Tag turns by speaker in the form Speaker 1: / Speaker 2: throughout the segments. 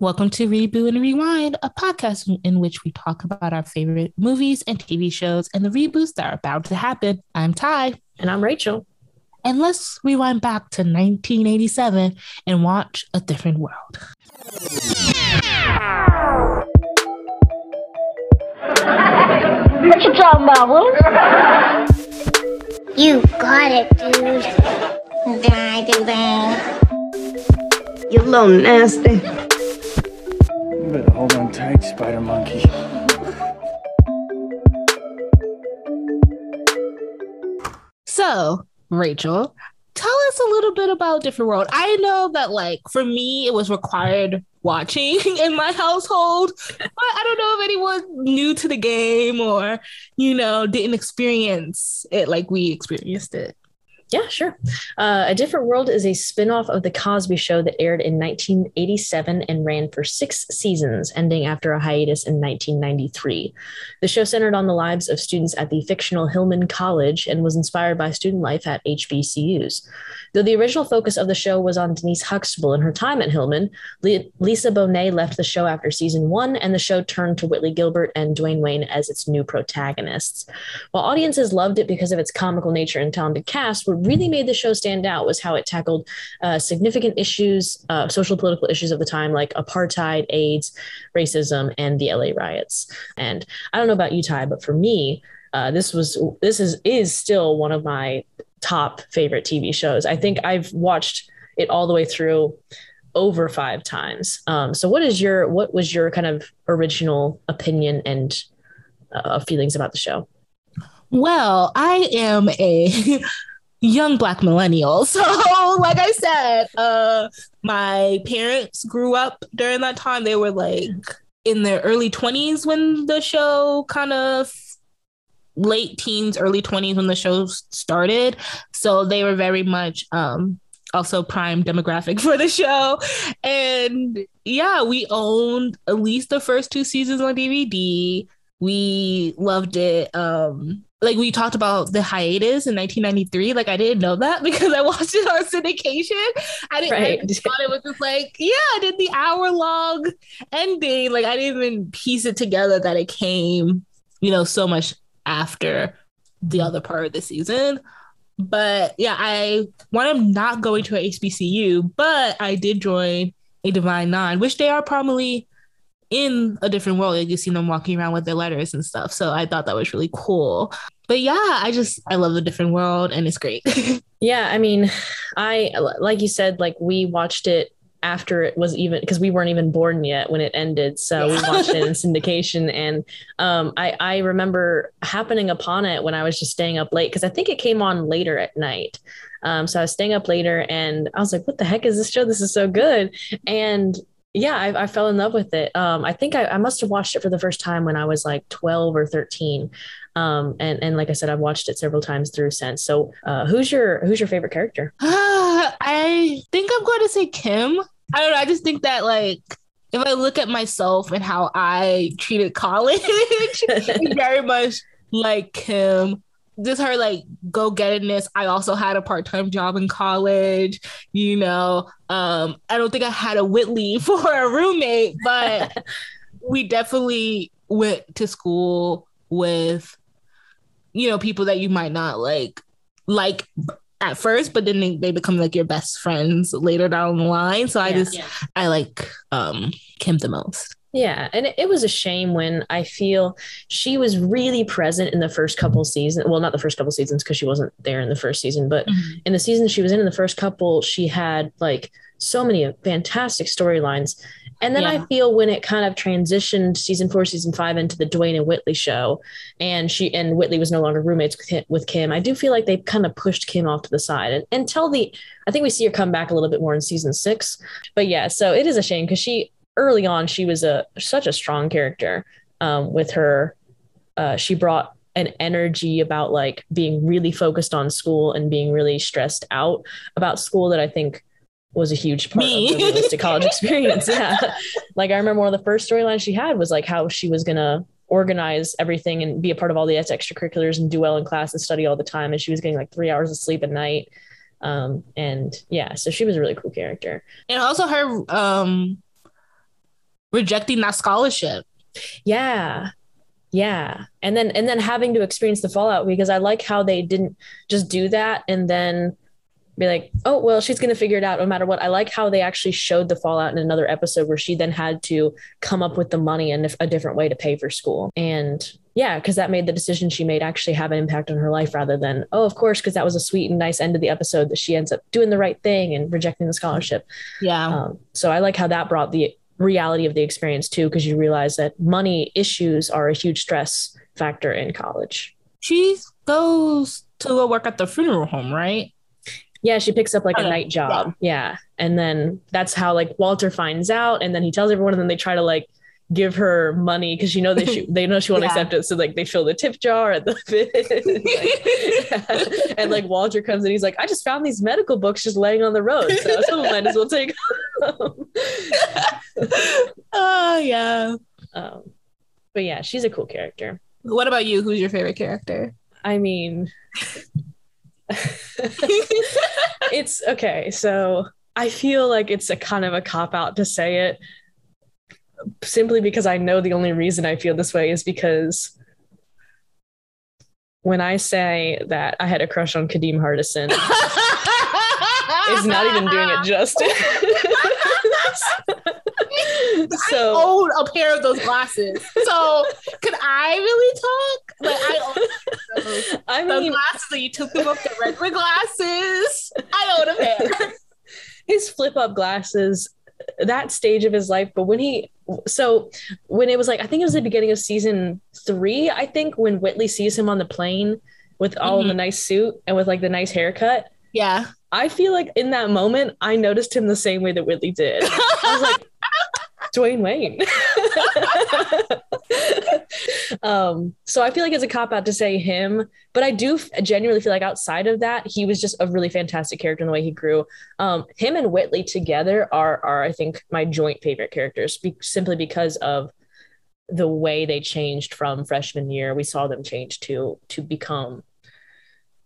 Speaker 1: Welcome to Reboot and Rewind, a podcast in which we talk about our favorite movies and TV shows and the reboots that are about to happen. I'm Ty.
Speaker 2: And I'm Rachel.
Speaker 1: And let's rewind back to 1987 and watch A Different World.
Speaker 3: What you talking about, Willis? You got it, dude. Did I do?
Speaker 4: You little nasty.
Speaker 5: Better hold on tight, spider monkey.
Speaker 1: So, Rachel, tell us a little bit about Different World. I know that, like, for me, it was required watching in my household. But I don't know if anyone new to the game or, you know, didn't experience it like we experienced it.
Speaker 2: Yeah, sure. Uh, a Different World is a spin-off of The Cosby Show that aired in 1987 and ran for six seasons, ending after a hiatus in 1993. The show centered on the lives of students at the fictional Hillman College and was inspired by student life at HBCUs. Though the original focus of the show was on Denise Huxtable and her time at Hillman, Le- Lisa Bonet left the show after season one, and the show turned to Whitley Gilbert and Dwayne Wayne as its new protagonists. While audiences loved it because of its comical nature and talented cast, what really made the show stand out was how it tackled uh, significant issues, uh, social political issues of the time, like apartheid, AIDS, racism, and the LA riots. And I don't know about you, Ty, but for me, uh, this was this is is still one of my top favorite TV shows. I think I've watched it all the way through over five times. Um, so, what is your what was your kind of original opinion and uh, feelings about the show?
Speaker 1: Well, I am a young black millennial. So, like I said, uh my parents grew up during that time. They were like in their early 20s when the show kind of late teens, early 20s when the show started. So they were very much um also prime demographic for the show. And yeah, we owned at least the first two seasons on DVD. We loved it. Um like we talked about the hiatus in 1993 like i didn't know that because i watched it on syndication i didn't
Speaker 2: Right.
Speaker 1: I thought it was just like yeah i did the hour long ending like i didn't even piece it together that it came you know so much after the other part of the season but yeah i wound up not going to a hbcu but i did join a divine nine which they are probably in a different world. Like you see them walking around with their letters and stuff. So I thought that was really cool. But yeah, I just I love a different world and it's great.
Speaker 2: Yeah, I mean, I like you said, like we watched it after it was even because we weren't even born yet when it ended. So we watched it in syndication, and um, I I remember happening upon it when I was just staying up late because I think it came on later at night. Um, so I was staying up later, and I was like, "What the heck is this show? This is so good!" And yeah, I, I fell in love with it. Um, I think I, I must have watched it for the first time when I was like 12 or 13. Um, and, and like I said, I've watched it several times through since. So, uh, who's your, who's your favorite character?
Speaker 1: I think I'm going to say Kim. I don't know. I just think that like if I look at myself and how I treated college, very much like Kim. Just her like go gettedness. I also had a part time job in college. You know, um, I don't think I had a Whitley for a roommate, but we definitely went to school with, you know, people that you might not like like at first, but then they, they become like your best friends later down the line. So I
Speaker 2: Yeah.
Speaker 1: just I like um Kim the most.
Speaker 2: Yeah, and it, it was a shame when I feel she was really present in the first couple seasons. Well, not the first couple seasons because she wasn't there in the first season, but mm-hmm. in the season she was in in the first couple, she had like so many fantastic storylines. And then
Speaker 1: Yeah.
Speaker 2: I feel when it kind of transitioned season four, season five into the Dwayne and Whitley show, and she and Whitley was no longer roommates with with Kim. I do feel like they kind of pushed Kim off to the side and, until the. I think we see her come back a little bit more in season six, but yeah. So it is a shame because she early on she was a such a strong character um, with her. Uh, she brought an energy about like being really focused on school and being really stressed out about school that I think was a huge part
Speaker 1: Me.
Speaker 2: of the realistic college experience. Yeah. like I remember one of the first storylines she had was like how she was gonna organize everything and be a part of all the extracurriculars and do well in class and study all the time. And she was getting like three hours of sleep at night. Um, and yeah, so she was a really cool character.
Speaker 1: and also her um rejecting that scholarship.
Speaker 2: Yeah. Yeah. And then and then having to experience the fallout because I like how they didn't just do that and then be like, oh well, she's gonna figure it out no matter what. I like how they actually showed the fallout in another episode where she then had to come up with the money and a different way to pay for school. And yeah, because that made the decision she made actually have an impact on her life rather than, oh, of course, because that was a sweet and nice end of the episode that she ends up doing the right thing and rejecting the scholarship.
Speaker 1: Yeah.
Speaker 2: Um, so I like how that brought the reality of the experience too, because you realize that money issues are a huge stress factor in college.
Speaker 1: she goes to go work at the funeral home, right?
Speaker 2: Yeah, she picks up like a night job. Yeah. And then that's how like Walter finds out and then he tells everyone and then they try to like give her money because you know they she, they know she won't
Speaker 1: Yeah.
Speaker 2: accept it. So like they fill the tip jar at the like, and like Walter comes and he's like, I just found these medical books just laying on the road. So someone might as well take them.
Speaker 1: Oh yeah.
Speaker 2: um, but yeah, she's a cool character.
Speaker 1: What about you? Who's your favorite character?
Speaker 2: I mean, it's okay. So I feel like it's a kind of a cop out to say it simply because I know the only reason I feel this way is because when I say that I had a crush on Kadeem Hardison, it's not even doing it justice. so I
Speaker 1: own a pair of those glasses. So could I really talk? Like I own those.
Speaker 2: I
Speaker 1: The
Speaker 2: mean,
Speaker 1: glasses that you took them off the regular glasses. I own a pair.
Speaker 2: his flip up glasses that stage of his life but when he so when it was like i think it was the beginning of season three i think when whitley sees him on the plane with all
Speaker 1: Mhm.
Speaker 2: the nice suit and with like the nice haircut
Speaker 1: Yeah.
Speaker 2: i feel like in that moment i noticed him the same way that whitley did i was like dwayne wayne. Um so i feel like it's a cop out to say him but i do genuinely feel like outside of that he was just a really fantastic character in the way he grew. Um him and whitley together are are i think my joint favorite characters be- simply because of the way they changed from freshman year. We saw them change to to become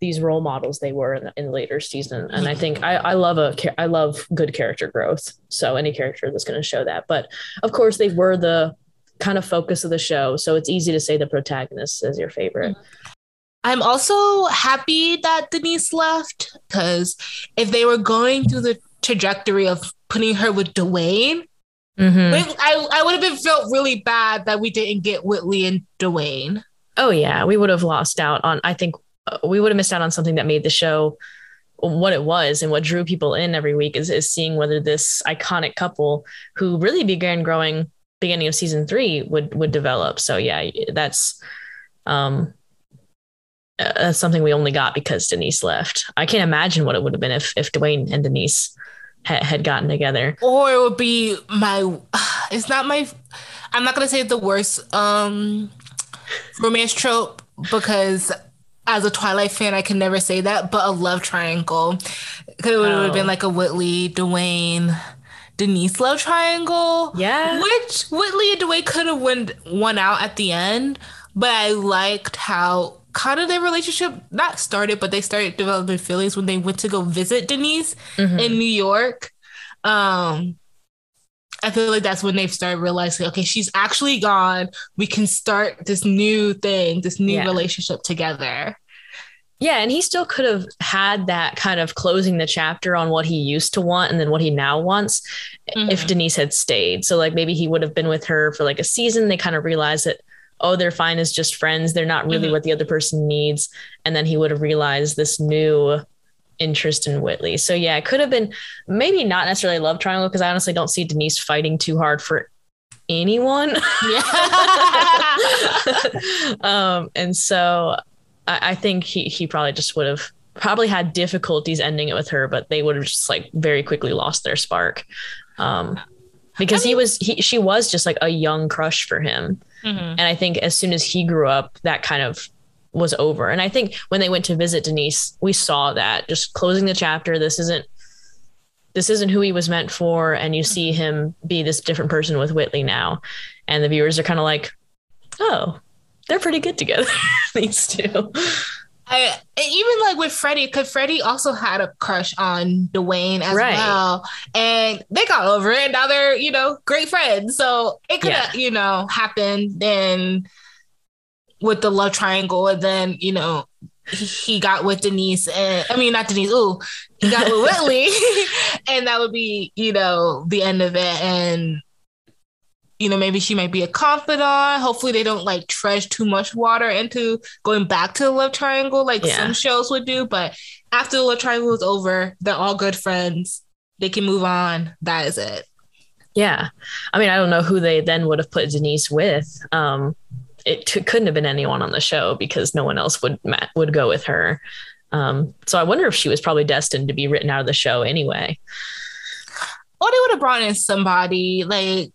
Speaker 2: these role models they were in the, in the later season and i think i i love a I love good character growth so any character that's going to show that but of course they were the kind of focus of the show so it's easy to say the protagonist is your favorite
Speaker 1: I'm also happy that Denise left because if they were going through the trajectory of putting her with Dwayne,
Speaker 2: Mhm.
Speaker 1: like, I, I would have been felt really bad that we didn't get Whitley and Dwayne.
Speaker 2: Oh yeah, we would have lost out on. I think we would have missed out on something that made the show what it was and what drew people in every week is, is seeing whether this iconic couple who really began growing beginning of season three would would develop. So yeah, that's um uh, something we only got because Denise left. I can't imagine what it would have been if if Dwayne and Denise had, had gotten together.
Speaker 1: Or it would be my it's not my I'm not gonna say the worst um romance trope because as a Twilight fan I can never say that, but a love triangle. Because it would have
Speaker 2: Oh.
Speaker 1: been like a Whitley, Dwayne, Denise love triangle.
Speaker 2: Yeah.
Speaker 1: Which Whitley and Dwayne could have won won out at the end, but I liked how kind of their relationship not started, but they started developing feelings when they went to go visit Denise
Speaker 2: Mhm.
Speaker 1: in New York. Um I feel like that's when they've started realizing, okay, she's actually gone. We can start this new thing, this new
Speaker 2: Yeah.
Speaker 1: relationship together.
Speaker 2: Yeah, and he still could have had that kind of closing the chapter on what he used to want and then what he now wants if
Speaker 1: Mhm.
Speaker 2: Denise had stayed. So like maybe he would have been with her for like a season. They kind of realized that oh, they're fine as just friends. They're not really
Speaker 1: Mhm.
Speaker 2: what the other person needs. And then he would have realized this new interest in Whitley. So yeah, it could have been maybe not necessarily a love triangle because I honestly don't see Denise fighting too hard for anyone.
Speaker 1: Yeah.
Speaker 2: um, and so I, I think he he probably just would have probably had difficulties ending it with her, but they would have just like very quickly lost their spark. Um, because he was he she was just like a young crush for him.
Speaker 1: Mhm.
Speaker 2: And I think as soon as he grew up, that kind of was over. And I think when they went to visit Denise, we saw that just closing the chapter. This isn't this isn't who he was meant for. And you see him be this different person with Whitley now. And the viewers are kind of like, oh, they're pretty good together, these two.
Speaker 1: I, even like with Freddie, because Freddie also had a crush on Dwayne as
Speaker 2: Right.
Speaker 1: well, and they got over it. Now they're you know great friends, so it could have you know happened then with the love triangle, and then you know he, he got with Denise, and I mean not Denise. Ooh, he got with Whitley, and that would be you know the end of it, and you know, maybe she might be a confidant. Hopefully, they don't like tread too much water into going back to the love triangle like
Speaker 2: Yeah.
Speaker 1: some shows would do. But after the love triangle is over, they're all good friends. They can move on. That is it.
Speaker 2: Yeah. I mean, I don't know who they then would have put Denise with. Um, it t- couldn't have been anyone on the show because no one else would ma- would go with her. Um, so I wonder if she was probably destined to be written out of the show anyway.
Speaker 1: Or they would have brought in somebody like,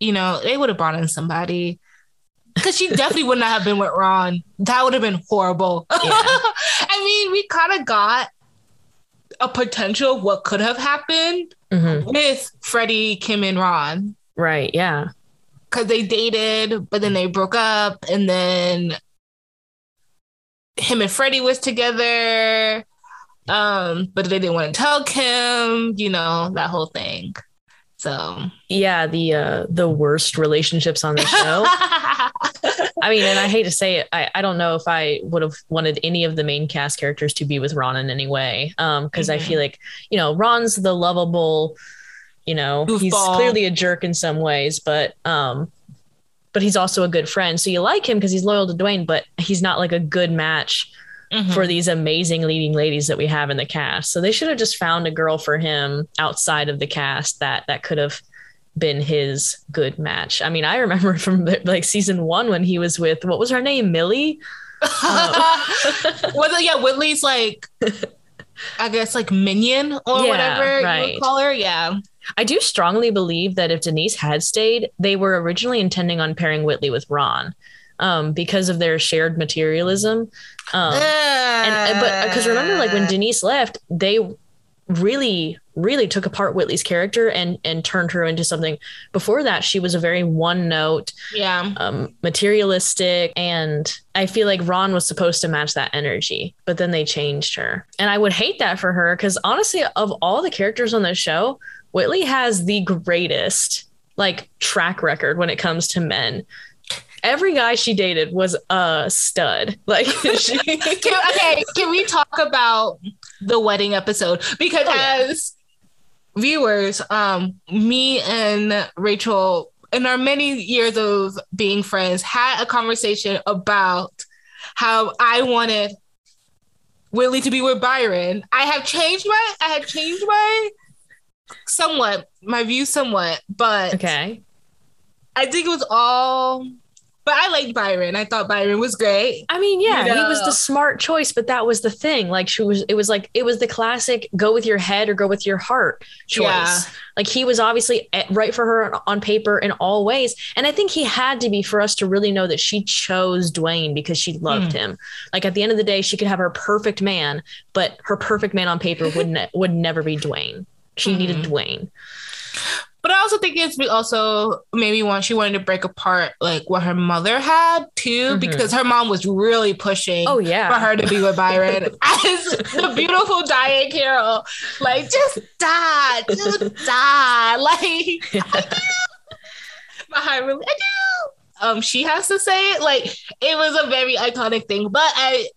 Speaker 1: you know, they would have brought in somebody. Because she definitely would not have been with Ron. That would have been horrible.
Speaker 2: Yeah.
Speaker 1: I mean, we kind of got a potential of what could have happened
Speaker 2: Mhm.
Speaker 1: with Freddie, Kim, and Ron.
Speaker 2: Right. Yeah.
Speaker 1: because they dated, but then they broke up, and then him and Freddie was together. Um, but they didn't want to tell Kim, you know, that whole thing. So
Speaker 2: Yeah. The uh, the worst relationships on the show. I mean, and I hate to say it, I, I don't know if I would have wanted any of the main cast characters to be with Ron in any way. Um, because I
Speaker 1: Mhm.
Speaker 2: feel like, you know, Ron's the lovable, you know, he's clearly a jerk in some ways, but um, but he's also a good friend. So you like him because he's loyal to Dwayne, but he's not like a good match
Speaker 1: Mhm.
Speaker 2: for these amazing leading ladies that we have in the cast. So they should have just found a girl for him outside of the cast that that could have been his good match. I mean, I remember from like season one when he was with what was her name, Millie.
Speaker 1: Whether yeah, Whitley's like, I guess like minion or
Speaker 2: Yeah,
Speaker 1: whatever you
Speaker 2: right.
Speaker 1: would call her. Yeah,
Speaker 2: I do strongly believe that if Denise had stayed, they were originally intending on pairing Whitley with Ron. Um, because of their shared materialism. Um, and but because remember like when denise left they really really took apart whitley's character and and turned her into something. Before that she was a very one note
Speaker 1: yeah,
Speaker 2: um materialistic and i feel like ron was supposed to match that energy but then they changed her. And i would hate that for her because honestly of all the characters on the show whitley has the greatest like track record when it comes to men every guy she dated was a stud like she
Speaker 1: Can, okay, can we talk about the wedding episode? Because
Speaker 2: Oh, yeah.
Speaker 1: as viewers, um, me and Rachel, in our many years of being friends, had a conversation about how I wanted Willie to be with Byron. I have changed my, I have changed my somewhat, my view somewhat, but
Speaker 2: okay
Speaker 1: I think it was all. But I liked Byron. I thought Byron was great.
Speaker 2: I mean, yeah,
Speaker 1: You
Speaker 2: he was the smart choice, but that was the thing. Like she was, it was like it was the classic go with your head or go with your heart choice.
Speaker 1: Yeah.
Speaker 2: Like he was obviously right for her on paper in all ways, and I think he had to be for us to really know that she chose Dwayne because she loved hmm. him. Like at the end of the day, she could have her perfect man, but her perfect man on paper would ne- would never be Dwayne. She needed hmm. Dwayne.
Speaker 1: But I also think it's also maybe one she wanted to break apart like what her mother had too,
Speaker 2: Mhm.
Speaker 1: because her mom was really pushing
Speaker 2: Oh yeah,
Speaker 1: for her to be with Byron as the beautiful Diahann Carroll. Like, just die, just die. Like, my heart really, I do. Um, she has to say it. Like, it was a very iconic thing. But I,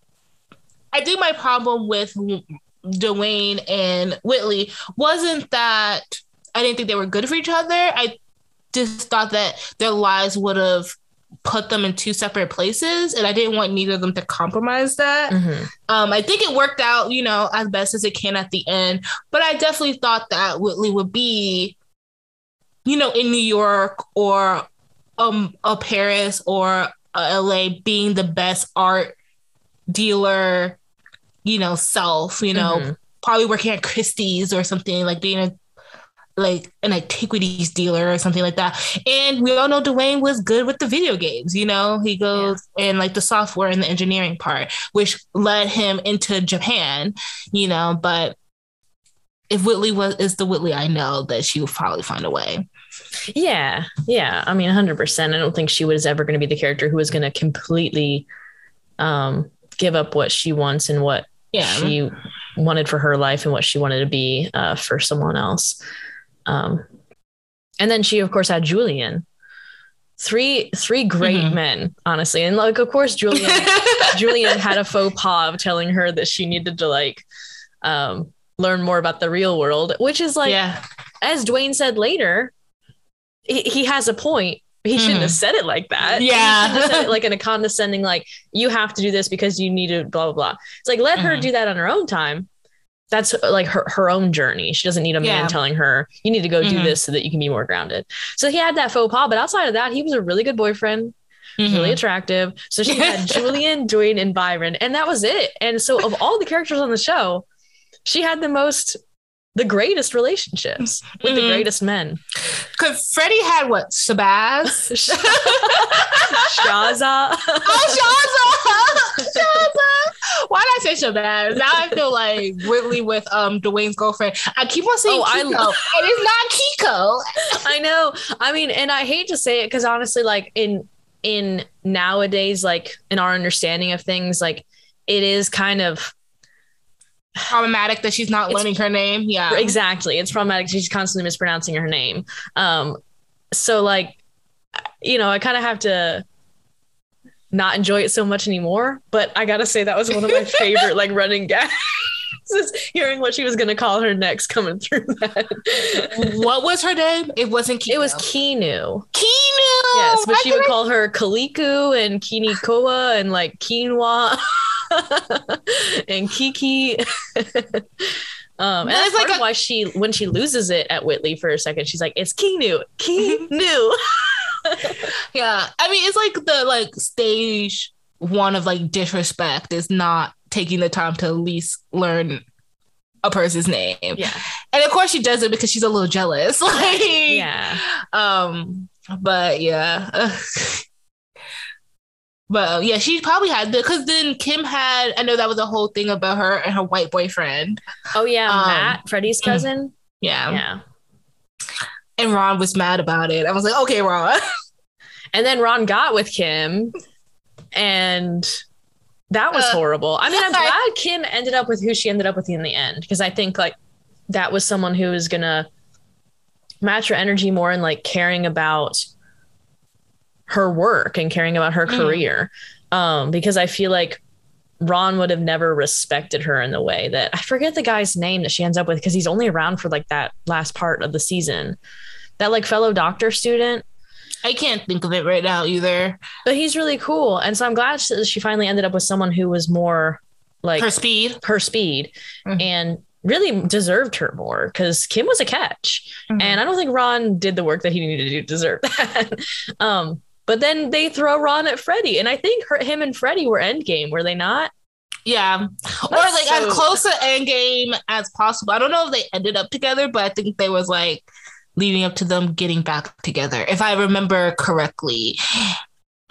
Speaker 1: I think my problem with Dwayne and Whitley wasn't that I didn't think they were good for each other. I just thought that their lives would have put them in two separate places, and I didn't want neither of them to compromise that.
Speaker 2: Mhm.
Speaker 1: Um, I think it worked out, you know, as best as it can at the end. But I definitely thought that Whitley would be, you know, in New York or um a Paris or a LA being the best art dealer, you know, self, you know,
Speaker 2: Mhm.
Speaker 1: probably working at Christie's or something, like being a like an antiquities dealer or something like that. And we all know Dwayne was good with the video games, you know, he goes and like the software and the engineering part, which led him into Japan, you know, but if Whitley was is the Whitley I know, that she would probably find a way.
Speaker 2: Yeah, yeah. I mean, hundred percent. I don't think she was ever going to be the character who was going to completely um, give up what she wants and what
Speaker 1: Yeah.
Speaker 2: she wanted for her life and what she wanted to be uh, for someone else. Um, and then she, of course, had Julian. Three three great
Speaker 1: Mhm.
Speaker 2: men, honestly, and like of course Julian Julian had a faux pas of telling her that she needed to like um, learn more about the real world, which is like
Speaker 1: yeah.
Speaker 2: as Dwayne said later, he, he has a point. He shouldn't have said it like that.
Speaker 1: Yeah.
Speaker 2: shouldn't have said it like in a condescending, like, you have to do this because you need to blah, blah, blah. It's like, let her
Speaker 1: Mhm.
Speaker 2: do that on her own time. That's uh, like her, her own journey. She doesn't need a man
Speaker 1: Yeah.
Speaker 2: telling her, you need to go do
Speaker 1: Mhm.
Speaker 2: this so that you can be more grounded. So he had that faux pas, but outside of that, he was a really good boyfriend,
Speaker 1: Mhm.
Speaker 2: really attractive. So she had Julian, Dwayne, and Byron, and that was it. And so of all the characters on the show, she had the most, the greatest relationships with the
Speaker 1: Mhm.
Speaker 2: greatest men.
Speaker 1: Cause Freddie had what? Shabazz?
Speaker 2: Shaza.
Speaker 1: oh, Shaza! Shaza! Why did I say Shabazz? Now I feel like Whitley with um Dwayne's girlfriend. I keep on saying
Speaker 2: Oh, I
Speaker 1: Kiko,
Speaker 2: lo-
Speaker 1: and it's not Kiko.
Speaker 2: I know. I mean, and I hate to say it because honestly, like in in nowadays, like in our understanding of things, like it is kind of
Speaker 1: Problematic that she's not
Speaker 2: It's-
Speaker 1: learning her name. Yeah.
Speaker 2: exactly. It's problematic. She's constantly mispronouncing her name. Um, so like, you know, I kind of have to not enjoy it so much anymore. But I gotta say that was one of my favorite like running gags. Hearing what she was gonna call her next coming through that.
Speaker 1: What was her name? It wasn't Kiko.
Speaker 2: It was Kinu.
Speaker 1: Kinu.
Speaker 2: Yes, but
Speaker 1: Why
Speaker 2: she would
Speaker 1: I-
Speaker 2: call her Kaliku and Kinikoa and like quinoa and Kiki. um, and that's
Speaker 1: it's like a-
Speaker 2: why she, when she loses it at Whitley for a second, she's like, "It's Kinu, Kinu."
Speaker 1: Yeah, I mean, it's like the like stage one of like disrespect is not taking the time to at least learn a person's name.
Speaker 2: yeah,
Speaker 1: And of course she does it because she's a little jealous. Like
Speaker 2: yeah.
Speaker 1: Um but yeah. But yeah, she probably had the because then Kim had I know that was a whole thing about her and her white boyfriend.
Speaker 2: Oh yeah,
Speaker 1: Um,
Speaker 2: Matt, Freddie's cousin.
Speaker 1: Yeah.
Speaker 2: Yeah,
Speaker 1: And Ron was mad about it. I was like, okay, Ron.
Speaker 2: and then Ron got with Kim, and that was
Speaker 1: Uh,
Speaker 2: horrible. I mean, I'm
Speaker 1: sorry.
Speaker 2: glad Kim ended up with who she ended up with in the end because I think like that was someone who was gonna match her energy more and like caring about her work and caring about her
Speaker 1: Mm.
Speaker 2: career. Um, because I feel like Ron would have never respected her in the way that I forget the guy's name that she ends up with because he's only around for like that last part of the season. That like fellow doctor student.
Speaker 1: I can't think of it right now either.
Speaker 2: But he's really cool. And so I'm glad she finally ended up with someone who was more like
Speaker 1: Her speed,
Speaker 2: her,
Speaker 1: speed. Mhm.
Speaker 2: and really deserved her more because Kim was a catch.
Speaker 1: Mhm.
Speaker 2: And I don't think Ron did the work that he needed to do to deserve that. um, but then they throw Ron at Freddie. And I think her, him and Freddie were endgame, were they not?
Speaker 1: Yeah. or like
Speaker 2: so-
Speaker 1: as close to endgame as possible. I don't know if they ended up together, but I think they was like leading up to them getting back together, if I remember correctly.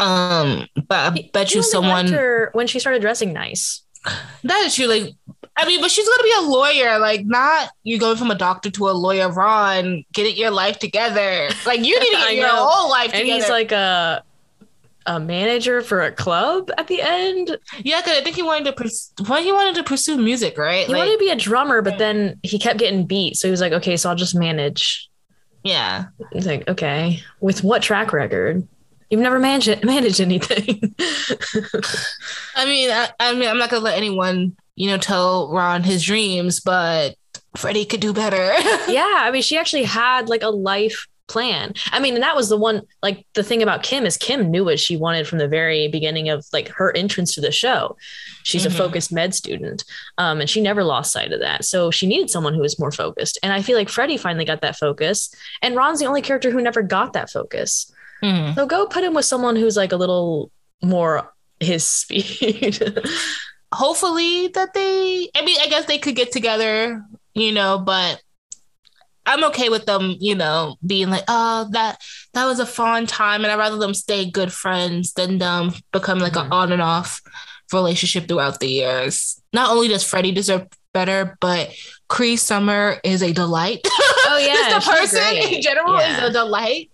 Speaker 1: Um, but I bet you
Speaker 2: He
Speaker 1: someone
Speaker 2: when she started dressing nice.
Speaker 1: that is true. Like, I mean, but she's gonna be a lawyer. Like, not you going from a doctor to a lawyer. Ron, get your life together. Like, you need to get your
Speaker 2: know.
Speaker 1: whole life
Speaker 2: And
Speaker 1: together.
Speaker 2: he's like a a manager for a club at the end.
Speaker 1: yeah, because I think he wanted to pursue. Well, he wanted to pursue music, right?
Speaker 2: He
Speaker 1: like,
Speaker 2: wanted to be a drummer, but then he kept getting beat. So he was like, okay, so I'll just manage.
Speaker 1: yeah.
Speaker 2: It's like, okay, with what track record? You've never managed managed anything.
Speaker 1: I mean, I, I mean, I'm not gonna let anyone, you know, tell Ron his dreams, but Freddie could do better.
Speaker 2: yeah, I mean, she actually had like a life plan. I mean, and that was the one. Like the thing about Kim is Kim knew what she wanted from the very beginning of like her entrance to the show. She's
Speaker 1: Mhm.
Speaker 2: a focused med student, um, and she never lost sight of that. So she needed someone who was more focused. And I feel like Freddie finally got that focus, and Ron's the only character who never got that focus.
Speaker 1: Mhm.
Speaker 2: So go put him with someone who's like a little more his speed.
Speaker 1: Hopefully that they. I mean, I guess they could get together, you know, but. I'm okay with them, you know, being like, oh, that that was a fun time, and I'd rather them stay good friends than them become like
Speaker 2: Mhm.
Speaker 1: an on and off relationship throughout the years. Not only does Freddie deserve better, but Cree Summer is a delight.
Speaker 2: Oh, yeah,
Speaker 1: just the person
Speaker 2: great.
Speaker 1: in general
Speaker 2: Yeah.
Speaker 1: is a delight.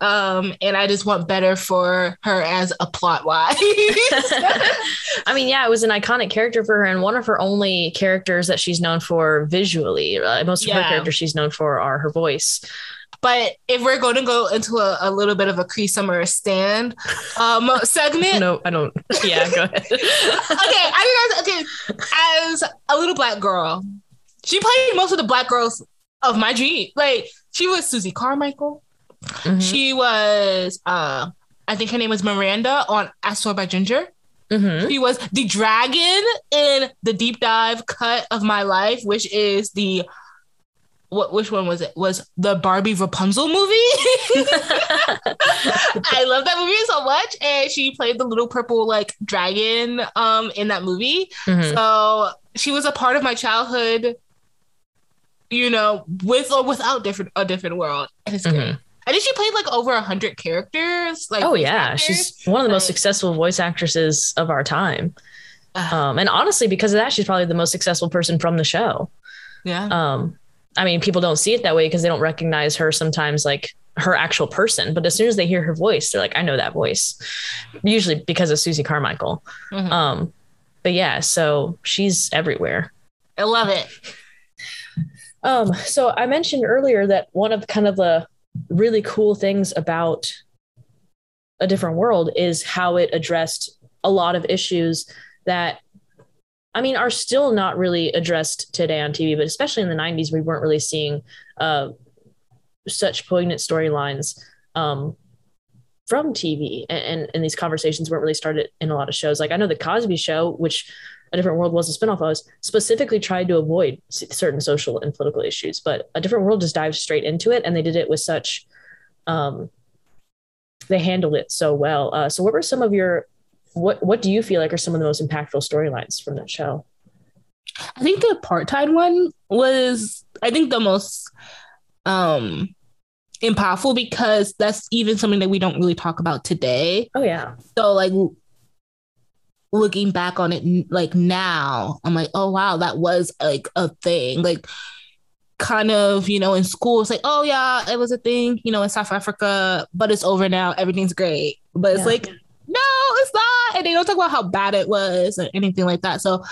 Speaker 1: Um, and I just want better for her as a plot wise.
Speaker 2: I mean, yeah, it was an iconic character for her and one of her only characters that she's known for visually. Uh, most of
Speaker 1: Yeah.
Speaker 2: her characters she's known for are her voice.
Speaker 1: But if we're going to go into a, a little bit of a Cree Summer stand um, segment,
Speaker 2: No, I don't. Yeah, go ahead.
Speaker 1: okay, I think as, okay, as a little black girl, she played most of the black girls of my dream. Like she was Susie Carmichael.
Speaker 2: Mhm.
Speaker 1: She was uh I think her name was Miranda on As Told by Ginger.
Speaker 2: Mhm.
Speaker 1: She was the dragon in the deep dive cut of my life, which is the what which one was it? Was the Barbie Rapunzel movie? I love that movie so much. And she played the little purple like dragon um in that movie.
Speaker 2: Mhm.
Speaker 1: So she was a part of my childhood, you know, with or without different a different world. And it's great.
Speaker 2: Mhm.
Speaker 1: I think she played like over a hundred characters. Like
Speaker 2: Oh yeah,
Speaker 1: actors.
Speaker 2: she's one of the most successful voice actresses of our time.
Speaker 1: Ah.
Speaker 2: Um, and honestly, because of that, she's probably the most successful person from the show.
Speaker 1: yeah.
Speaker 2: Um, I mean, people don't see it that way because they don't recognize her sometimes, like her actual person. But as soon as they hear her voice, they're like, "I know that voice." Usually because of Susie Carmichael.
Speaker 1: Mhm.
Speaker 2: Um, but yeah, so she's everywhere.
Speaker 1: I love it.
Speaker 2: Um, so I mentioned earlier that one of kind of the really cool things about a different world is how it addressed a lot of issues that I mean are still not really addressed today on TV, but especially in the 90s, we weren't really seeing uh, such poignant storylines um, from TV, and, and and these conversations weren't really started in a lot of shows. Like I know the Cosby Show, which a different world was a spinoff of, specifically tried to avoid certain social and political issues, but a different world just dived straight into it, and they did it with such. Um, they handled it so well. Uh, so, what were some of your what What do you feel like are some of the most impactful storylines from that show?
Speaker 1: I think the apartheid one was I think the most um impactful because that's even something that we don't really talk about today.
Speaker 2: Oh yeah,
Speaker 1: So like looking back on it like now, I'm like, oh wow, that was like a thing. Like kind of, you know, in school, it's like, oh yeah, it was a thing, you know, in South Africa, but it's over now, everything's great. But it's
Speaker 2: Yeah.
Speaker 1: like, no, it's not. And they don't talk about how bad it was or anything like that. So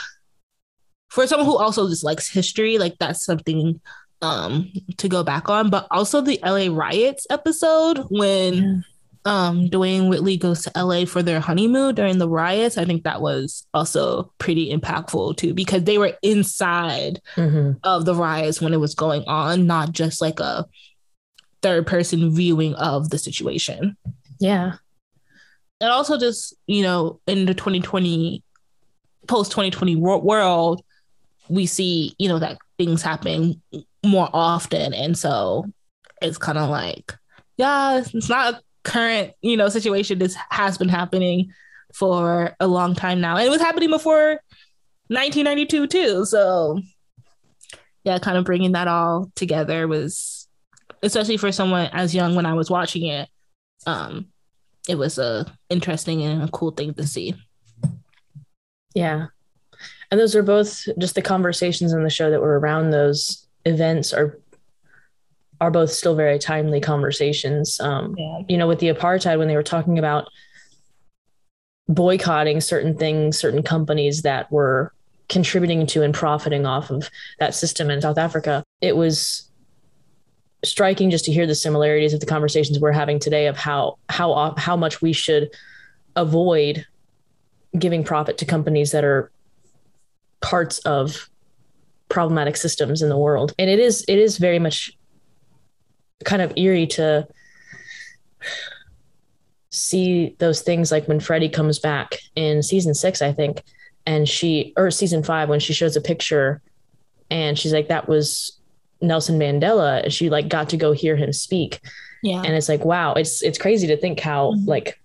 Speaker 1: for someone who also just likes history, like that's something um to go back on. But also the LA riots episode when um Dwayne Whitley goes to LA for their honeymoon during the riots. I think that was also pretty impactful too because they were inside
Speaker 2: hmm
Speaker 1: of the riots when it was going on, not just like a third person viewing of the situation.
Speaker 2: yeah,
Speaker 1: And also just, you know, in the 2020 post 2020 world, we see, you know, that things happen more often and so it's kind of like yeah, it's not a current, you know, situation this has been happening for a long time now. And it was happening before 1992 too. So yeah, kind of bringing that all together was especially for someone as young when I was watching it. Um it was a interesting and a cool thing to see.
Speaker 2: yeah. And those are both just the conversations in the show that were around those events are are both still very timely conversations. Um,
Speaker 1: Yeah.
Speaker 2: you know, with the apartheid, when they were talking about boycotting certain things, certain companies that were contributing to and profiting off of that system in South Africa, it was striking just to hear the similarities of the conversations we're having today of how how how much we should avoid giving profit to companies that are parts of problematic systems in the world. And it is it is very much kind of eerie to see those things like when Freddie comes back in season six, I think, and she or season five when she shows a picture and she's like, that was Nelson Mandela. And she like got to go hear him speak.
Speaker 1: Yeah.
Speaker 2: And it's like, wow, it's it's crazy to think how
Speaker 1: Mhm.
Speaker 2: like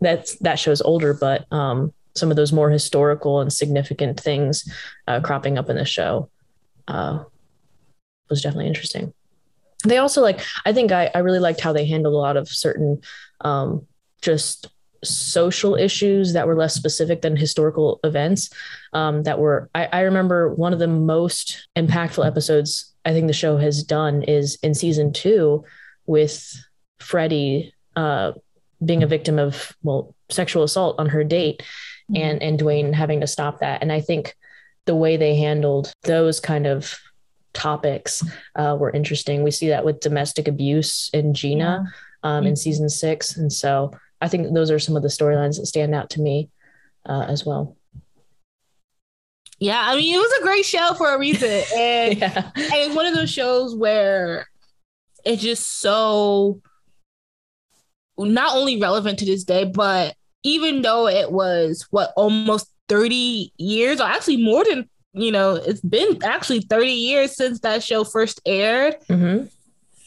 Speaker 2: that's that show's older, but um some of those more historical and significant things uh, cropping up in the show uh, was definitely interesting. They also like, I think I, I really liked how they handled a lot of certain um, just social issues that were less specific than historical events. Um, that were, I, I remember one of the most impactful episodes I think the show has done is in season two with Freddie uh, being a victim of well sexual assault on her date,
Speaker 1: Mm-hmm.
Speaker 2: and and Dwayne having to stop that. And I think the way they handled those kind of topics uh, were interesting. We see that with domestic abuse in Gina um, in
Speaker 1: Mhm.
Speaker 2: season six, and so I think those are some of the storylines that stand out to me uh, as well.
Speaker 1: Yeah, I mean, it was a great show for a reason. And,
Speaker 2: yeah,
Speaker 1: and it's one of those shows where it's just so not only relevant to this day, but even though it was what almost 30 years, or actually more than, you know, it's been actually 30 years since that show first aired.
Speaker 2: hmm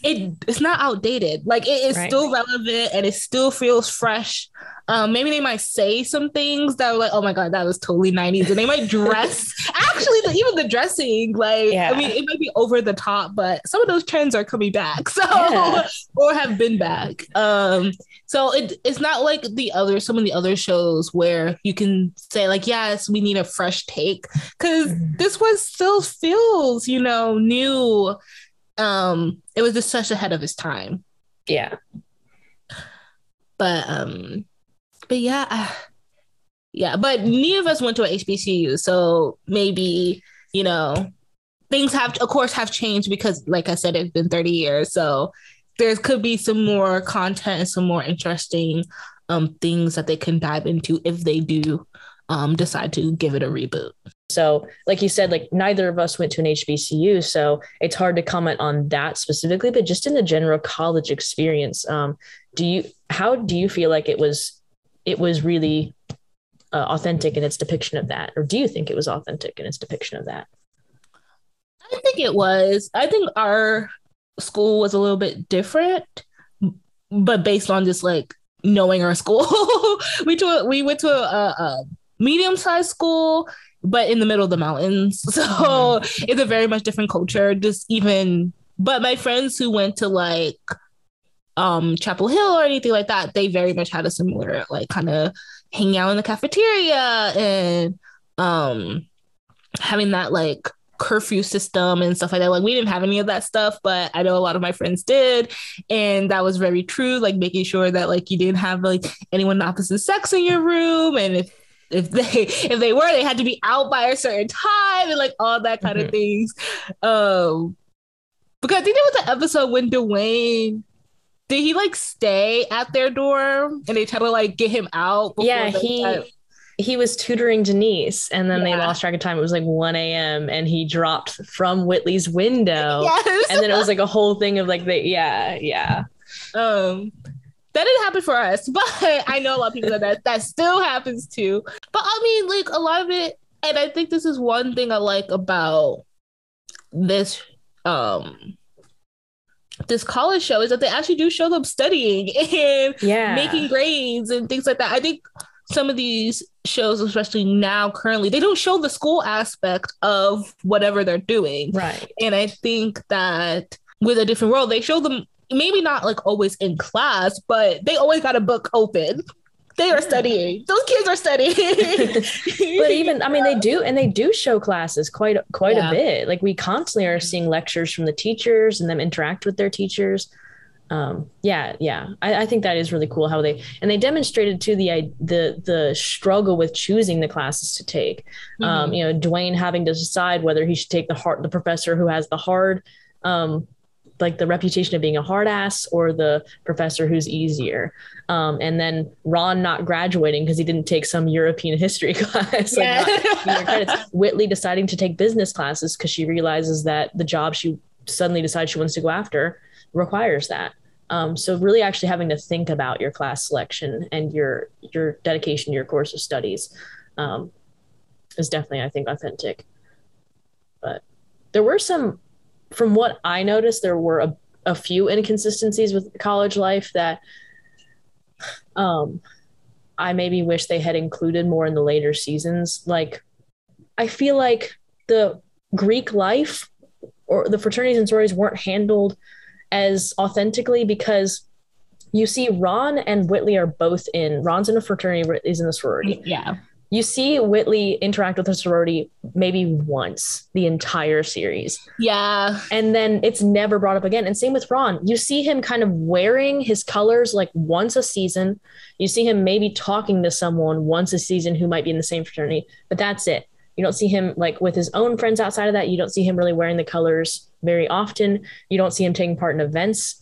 Speaker 1: it it's not outdated. Like it is
Speaker 2: Right.
Speaker 1: still relevant and it still feels fresh. Um, maybe they might say some things that were like, oh my god, that was totally 90s. And they might dress actually the, even the dressing, like
Speaker 2: Yeah.
Speaker 1: I mean, it might be over the top, but some of those trends are coming back. So
Speaker 2: Yeah.
Speaker 1: or have been back. Um, so it, it's not like the other some of the other shows where you can say, like, yes, we need a fresh take. Cause
Speaker 2: Mhm.
Speaker 1: this one still feels, you know, new um it was just such ahead of his time.
Speaker 2: Yeah,
Speaker 1: but um but yeah uh, yeah but neither of us went to a hbcu so maybe you know things have of course have changed because like i said it's been 30 years so there could be some more content and some more interesting um things that they can dive into if they do um decide to give it a reboot
Speaker 2: So, like you said, like neither of us went to an HBCU, so it's hard to comment on that specifically. But just in the general college experience, um, do you how do you feel like it was it was really uh, authentic in its depiction of that, or do you think it was authentic in its depiction of that?
Speaker 1: I think it was. I think our school was a little bit different, but based on just like knowing our school, we to we went to a, a medium sized school, but in the middle of the mountains. So it's a very much different culture. Just even, but my friends who went to like um Chapel Hill or anything like that, they very much had a similar like kind of hanging out in the cafeteria and um having that like curfew system and stuff like that. Like we didn't have any of that stuff, but I know a lot of my friends did, and that was very true. Like making sure that like you didn't have like anyone opposite sex in your room, and if if they if they were, they had to be out by a certain time and like all that kind
Speaker 2: Mhm.
Speaker 1: of things. Um, because I think there was an episode when Dwayne. Did he like stay at their dorm and they try to like get him out? before
Speaker 2: Yeah,
Speaker 1: they-
Speaker 2: he he was tutoring Denise, and then they lost track of time. It was like one a.m. and he dropped from Whitley's window,
Speaker 1: Yes.
Speaker 2: and then it was like a whole thing of like they yeah yeah
Speaker 1: Um, that didn't happen for us, but I know a lot of people that that, that still happens too. But I mean, like a lot of it, and I think this is one thing I like about this um this college show is that they actually do show them studying and
Speaker 2: yeah
Speaker 1: making grades and things like that. I think some of these shows, especially now currently, they don't show the school aspect of whatever they're doing.
Speaker 2: right
Speaker 1: And I think that with a different world, they show them maybe not like always in class, but they always got a book open. They are studying. Those kids are studying.
Speaker 2: but even I mean they do and they do show classes quite quite
Speaker 1: Yeah.
Speaker 2: a bit. Like we constantly are seeing lectures from the teachers and them interact with their teachers. Um, yeah, yeah, I, I think that is really cool how they and they demonstrated to the the the struggle with choosing the classes to take.
Speaker 1: Mm-hmm.
Speaker 2: Um, you know, Dwayne having to decide whether he should take the hard the professor who has the hard um, like the reputation of being a hard ass or the professor who's easier. Um, and then Ron not graduating because he didn't take some European history class. like, their credits. Whitley deciding to take business classes because she realizes that the job she suddenly decides she wants to go after requires that. Um, so really actually having to think about your class selection and your your dedication to your course of studies um, is definitely, I think, authentic. But there were some, from what I noticed, there were a, a few inconsistencies with college life that um, I maybe wish they had included more in the later seasons. Like, I feel like the Greek life or the fraternities and sororities weren't handled as authentically because you see Ron and Whitley are both in Ron's in a fraternity, Whitley's in a sorority.
Speaker 1: yeah.
Speaker 2: You see Whitley interact with her sorority maybe once the entire series.
Speaker 1: Yeah.
Speaker 2: And then it's never brought up again. And same with Ron. You see him kind of wearing his colors like once a season. You see him maybe talking to someone once a season who might be in the same fraternity, but that's it. You don't see him like with his own friends outside of that. You don't see him really wearing the colors very often. You don't see him taking part in events,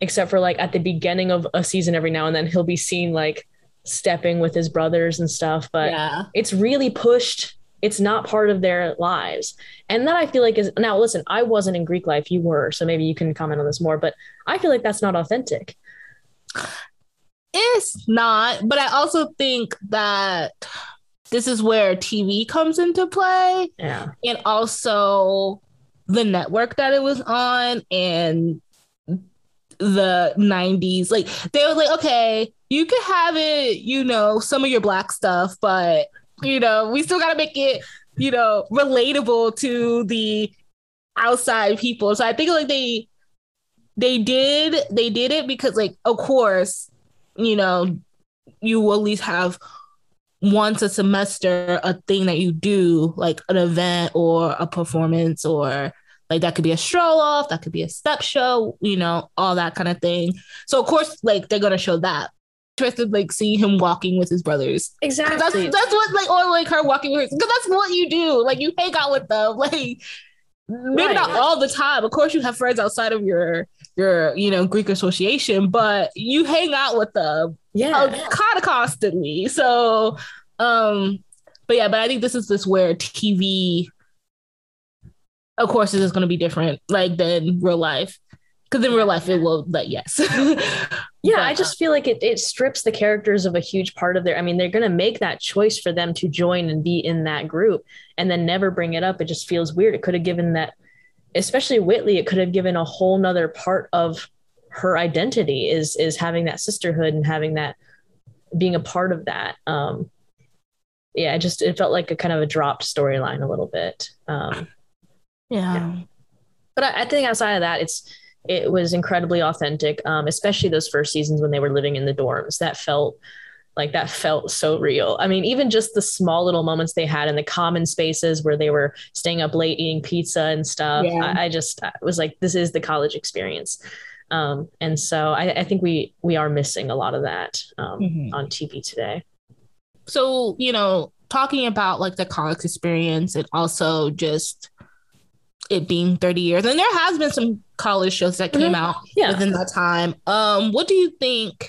Speaker 2: except for like at the beginning of a season every now and then he'll be seen like stepping with his brothers and stuff. But
Speaker 1: yeah.
Speaker 2: it's really pushed. It's not part of their lives. And that I feel like is now listen, I wasn't in Greek life, you were, so maybe you can comment on this more, but I feel like that's not authentic.
Speaker 1: It's not, but I also think that this is where TV comes into play.
Speaker 2: Yeah.
Speaker 1: And also the network that it was on and the 90s. Like they were like, okay, you could have it, you know, some of your black stuff, but you know, we still gotta make it, you know, relatable to the outside people. So I think like they they did they did it because like of course, you know, you will at least have once a semester a thing that you do like an event or a performance or like that could be a stroll off that could be a step show you know all that kind of thing so of course like they're gonna show that interested like seeing him walking with his brothers
Speaker 2: Exactly.
Speaker 1: that's that's what like or like her walking with her because that's what you do like you hang out with them like maybe
Speaker 2: Right.
Speaker 1: not all the time of course you have friends outside of your your you know greek association but you hang out with them
Speaker 2: yeah.
Speaker 1: uh, kind of constantly. So, um, but yeah, but I think this is this where TV, of course, this is going to be different, like than real life, because in real life it will, like yes,
Speaker 2: Yeah,
Speaker 1: But,
Speaker 2: I just feel like it, it strips the characters of a huge part of their. I mean, they're going to make that choice for them to join and be in that group and then never bring it up. It just feels weird. It could have given that, especially Whitley, it could have given a whole nother part of her identity is is having that sisterhood and having that being a part of that. Um, yeah, it just it felt like a kind of a dropped storyline a little bit. Um,
Speaker 1: yeah.
Speaker 2: but I, I think outside of that, it's it was incredibly authentic, um, especially those first seasons when they were living in the dorms. That felt like that felt so real. I mean, even just the small little moments they had in the common spaces where they were staying up late eating pizza and stuff.
Speaker 1: Yeah.
Speaker 2: I, I just I was like, this is the college experience. Um, and so I, I think we we are missing a lot of that um,
Speaker 1: Mhm.
Speaker 2: on TV today.
Speaker 1: So you know, talking about like the college experience and also just it being 30 years and there has been some college shows that came
Speaker 2: Mhm.
Speaker 1: out
Speaker 2: Yeah.
Speaker 1: within that time um what do you think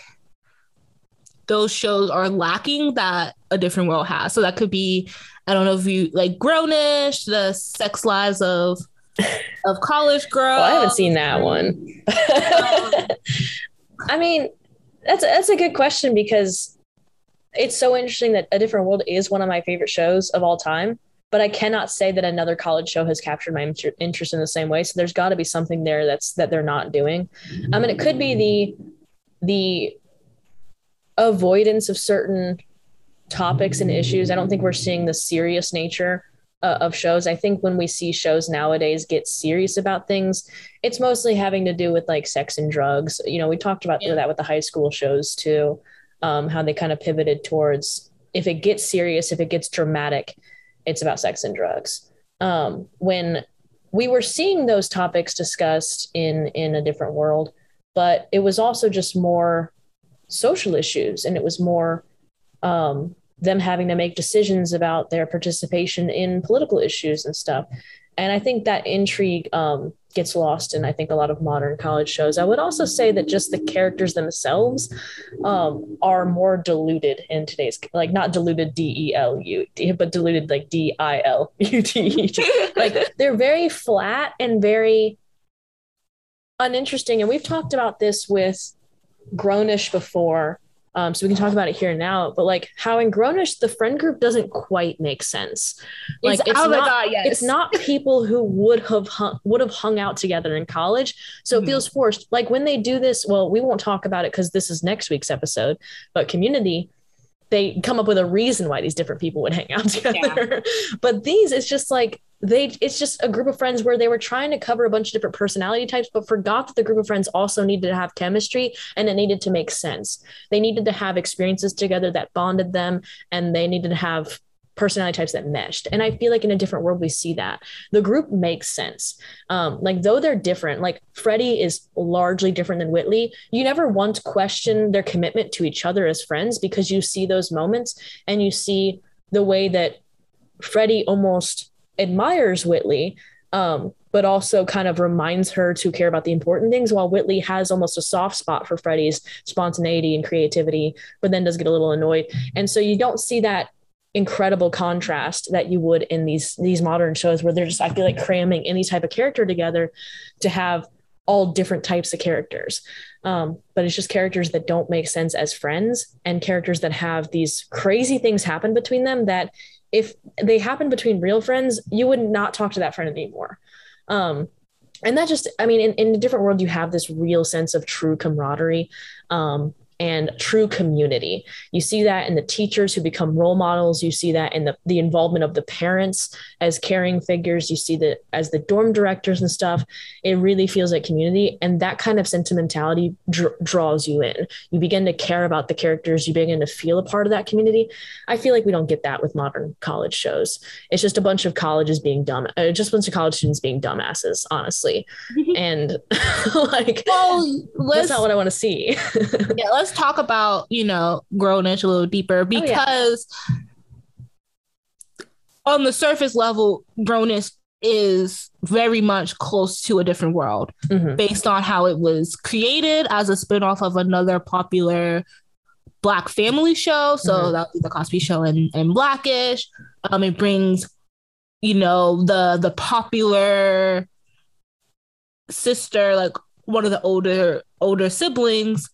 Speaker 1: those shows are lacking that a different world has so that could be i don't know if you like grownish the sex lives of of college girls
Speaker 2: Well, I haven't seen that one. I mean, that's that's a good question because it's so interesting that A Different World is one of my favorite shows of all time. But I cannot say that another college show has captured my inter- interest in the same way. So there's got to be something there that's that they're not doing. I mean, it could be the the avoidance of certain topics and issues. I don't think we're seeing the serious nature uh, of shows. I think when we see shows nowadays get serious about things, it's mostly having to do with like sex and drugs. You know, we talked about
Speaker 1: Yeah.
Speaker 2: that with the high school shows too, um, how they kind of pivoted towards if it gets serious, if it gets dramatic, it's about sex and drugs. Um, when we were seeing those topics discussed in in a different world, but it was also just more social issues, and it was more um, them having to make decisions about their participation in political issues and stuff. And I think that intrigue um, gets lost in, I think, a lot of modern college shows. I would also say that just the characters themselves um, are more diluted in today's, like not diluted D E L U, but diluted like D I L U T E. Like they're very flat and very uninteresting. And we've talked about this with Grownish before. Um, so we can talk about it here and now, but like how in Grownish, the friend group doesn't quite make sense. Like it's,
Speaker 1: oh
Speaker 2: not,
Speaker 1: god yes
Speaker 2: it's not people who would have hung, would have hung out together in college. So
Speaker 1: Mhm.
Speaker 2: it feels forced. Like when they do this, well, we won't talk about it because this is next week's episode, but community, they come up with a reason why these different people would hang out together. but these, it's just like they it's just a group of friends where they were trying to cover a bunch of different personality types but forgot that the group of friends also needed to have chemistry and it needed to make sense. They needed to have experiences together that bonded them and they needed to have personality types that meshed. And i feel like in a different world we see that. The group makes sense. Um, like though they're different like freddie is largely different than whitley. You never once question their commitment to each other as friends because you see those moments and you see the way that freddie almost admires Whitley, um, but also kind of reminds her to care about the important things, while Whitley has almost a soft spot for Freddie's spontaneity and creativity, but then does get a little annoyed. And so you don't see that incredible contrast that you would in these these modern shows where they're just I feel like cramming any type of character together to have all different types of characters. Um, but it's just characters that don't make sense as friends and characters that have these crazy things happen between them that if they happen between real friends, you would not talk to that friend anymore. Um, and that just, I mean, in, in a different world, you have this real sense of true camaraderie. Um, and true community. You see that in the teachers who become role models. You see that in the, the involvement of the parents as caring figures. You see that as the dorm directors and stuff. It really feels like community. And that kind of sentimentality dr- draws you in. You begin to care about the characters. You begin to feel a part of that community. I feel like we don't get that with modern college shows. It's just a bunch of colleges being dumb, uh, just a bunch of college students being dumbasses, honestly. and like, well, that's not what I want to see.
Speaker 1: yeah, let's let's talk about you know grownish a little deeper because oh, yeah. on the surface level, grownish is very much close to a different world mm-hmm. based on how it was created as a spin-off of another popular black family show so mm-hmm. that would be the cosby show and, and blackish um it brings you know the the popular sister like one of the older older siblings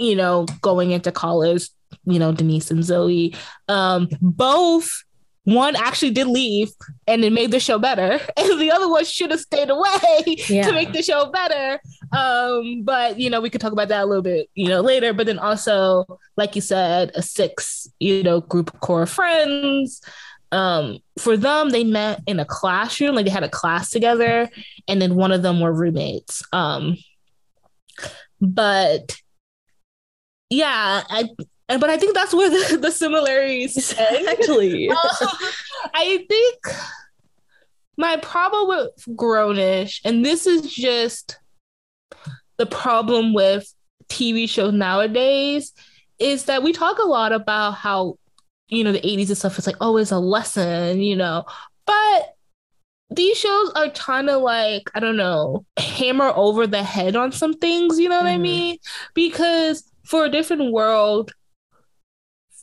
Speaker 1: you know, going into college, you know, Denise and Zoe, um, both one actually did leave and it made the show better and the other one should have stayed away yeah. to make the show better um but you know we could talk about that a little bit you know later but then also like you said a six you know group of core friends um for them they met in a classroom like they had a class together and then one of them were roommates um but yeah, I but I think that's where the, the similarities
Speaker 2: actually.
Speaker 1: uh, I think my problem with Grownish, and this is just the problem with TV shows nowadays, is that we talk a lot about how you know the 80s and stuff is like always a lesson, you know, but these shows are trying to like I don't know hammer over the head on some things, you know what mm-hmm. I mean? Because for a different world,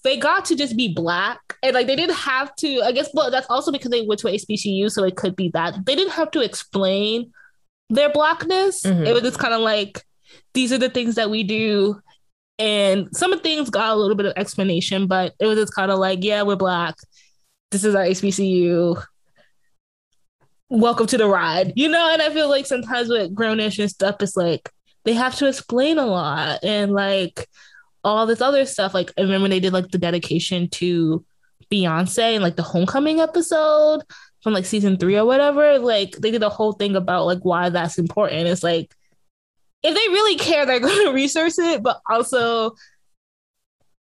Speaker 1: they got to just be black. And like they didn't have to i guess well that's also because they went to hbcu so it could be that. They didn't have to explain their blackness. Mm-hmm. it was just kind of like these are the things that we do. And some of things got a little bit of explanation but it was just kind of like yeah we're black. This is our hbcu. Welcome to the ride. You know and i feel like sometimes with grownish and stuff it's like they have to explain a lot and like all this other stuff. Like I remember they did like the dedication to Beyonce and like the homecoming episode from like season three or whatever. Like they did a whole thing about like why that's important. It's like if they really care, they're going to research it, but also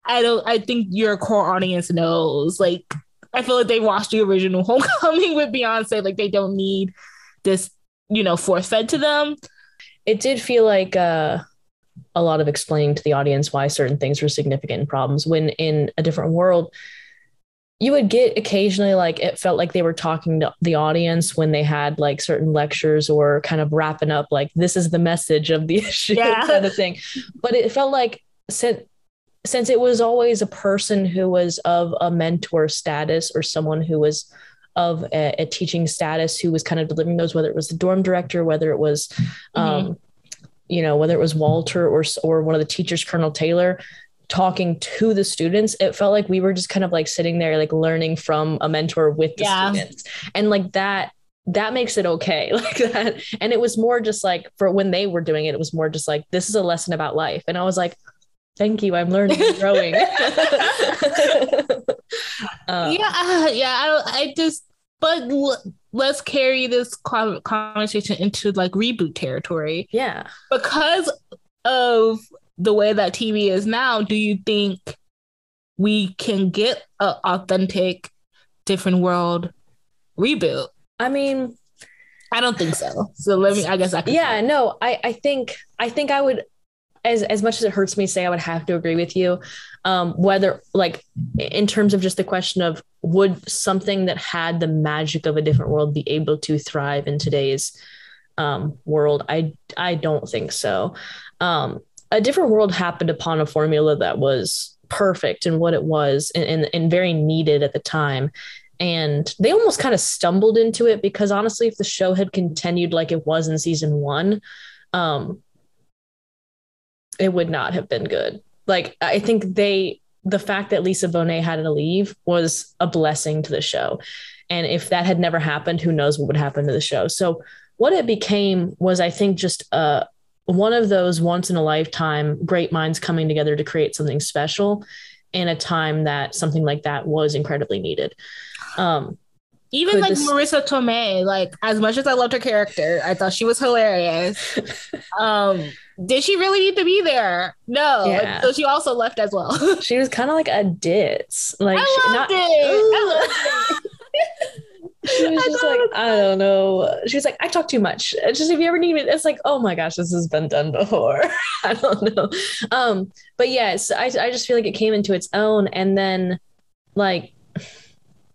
Speaker 1: I don't. I think your core audience knows. Like I feel like they watched the original Homecoming with Beyonce. Like they don't need this, you know, force fed to them
Speaker 2: it did feel like uh, a lot of explaining to the audience why certain things were significant problems when in a different world you would get occasionally like it felt like they were talking to the audience when they had like certain lectures or kind of wrapping up like this is the message of the issue yeah. kind of thing but it felt like since since it was always a person who was of a mentor status or someone who was of a, a, teaching status who was kind of delivering those, whether it was the dorm director, whether it was, mm-hmm. um, you know, whether it was Walter or or one of the teachers, Colonel Taylor, talking to the students. It felt like we were just kind of like sitting there, like learning from a mentor with the yeah. students, and like that that makes it okay like that and it was more just like for when they were doing it it was more just like this is a lesson about life and i was like thank you i'm learning and growing
Speaker 1: uh, yeah, yeah. I, I just but l- let's carry this conversation into like reboot territory.
Speaker 2: Yeah.
Speaker 1: Because of the way that TV is now, do you think we can get an authentic different world reboot?
Speaker 2: I mean,
Speaker 1: I don't think so. So let me I guess I can
Speaker 2: yeah, no, I I think I think I would as as much as it hurts me to say, I would have to agree with you. Um, whether like in terms of just the question of would something that had the magic of a different world be able to thrive in today's um, world? I I don't think so. Um, a different world happened upon a formula that was perfect in what it was and, and, and very needed at the time. And they almost kind of stumbled into it because honestly, if the show had continued like it was in season one, um, it would not have been good. Like I think they the fact that Lisa Bonet had to leave was a blessing to the show. And if that had never happened, who knows what would happen to the show. So what it became was I think just uh one of those once in a lifetime great minds coming together to create something special in a time that something like that was incredibly needed. Um,
Speaker 1: even like this... Marisa Tomei, like as much as I loved her character, I thought she was hilarious. um, did she really need to be there? No. Yeah. So she also left as well.
Speaker 2: she was kind of like a ditz. Like I
Speaker 1: loved not, it. I loved
Speaker 2: it. she was just like, I don't know. She was like, I talk too much. It's just if you ever need me, it's like, oh my gosh, this has been done before. I don't know. Um, but yes, I I just feel like it came into its own, and then like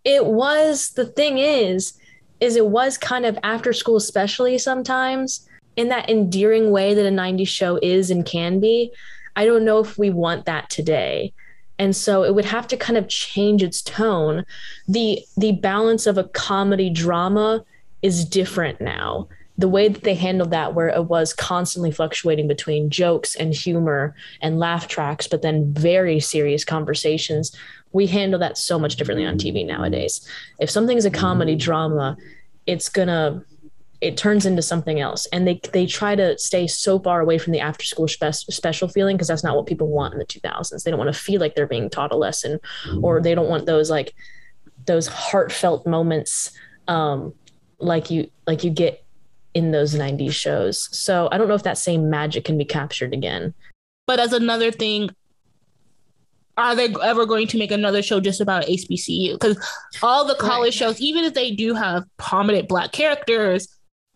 Speaker 2: it was the thing is, is it was kind of after school, especially sometimes in that endearing way that a 90s show is and can be. I don't know if we want that today. And so it would have to kind of change its tone. The the balance of a comedy drama is different now. The way that they handled that where it was constantly fluctuating between jokes and humor and laugh tracks but then very serious conversations we handle that so much differently on tv nowadays. If something's a comedy drama it's gonna it turns into something else. And they they try to stay so far away from the after school spe- special feeling because that's not what people want in the 2000s they don't want to feel like they're being taught a lesson or they don't want those like those heartfelt moments um like you like you get in those 90s shows. So i don't know if that same magic can be captured again.
Speaker 1: But as another thing. Are they ever going to make another show just about HBCU? Because all the college right. shows, even if they do have prominent black characters,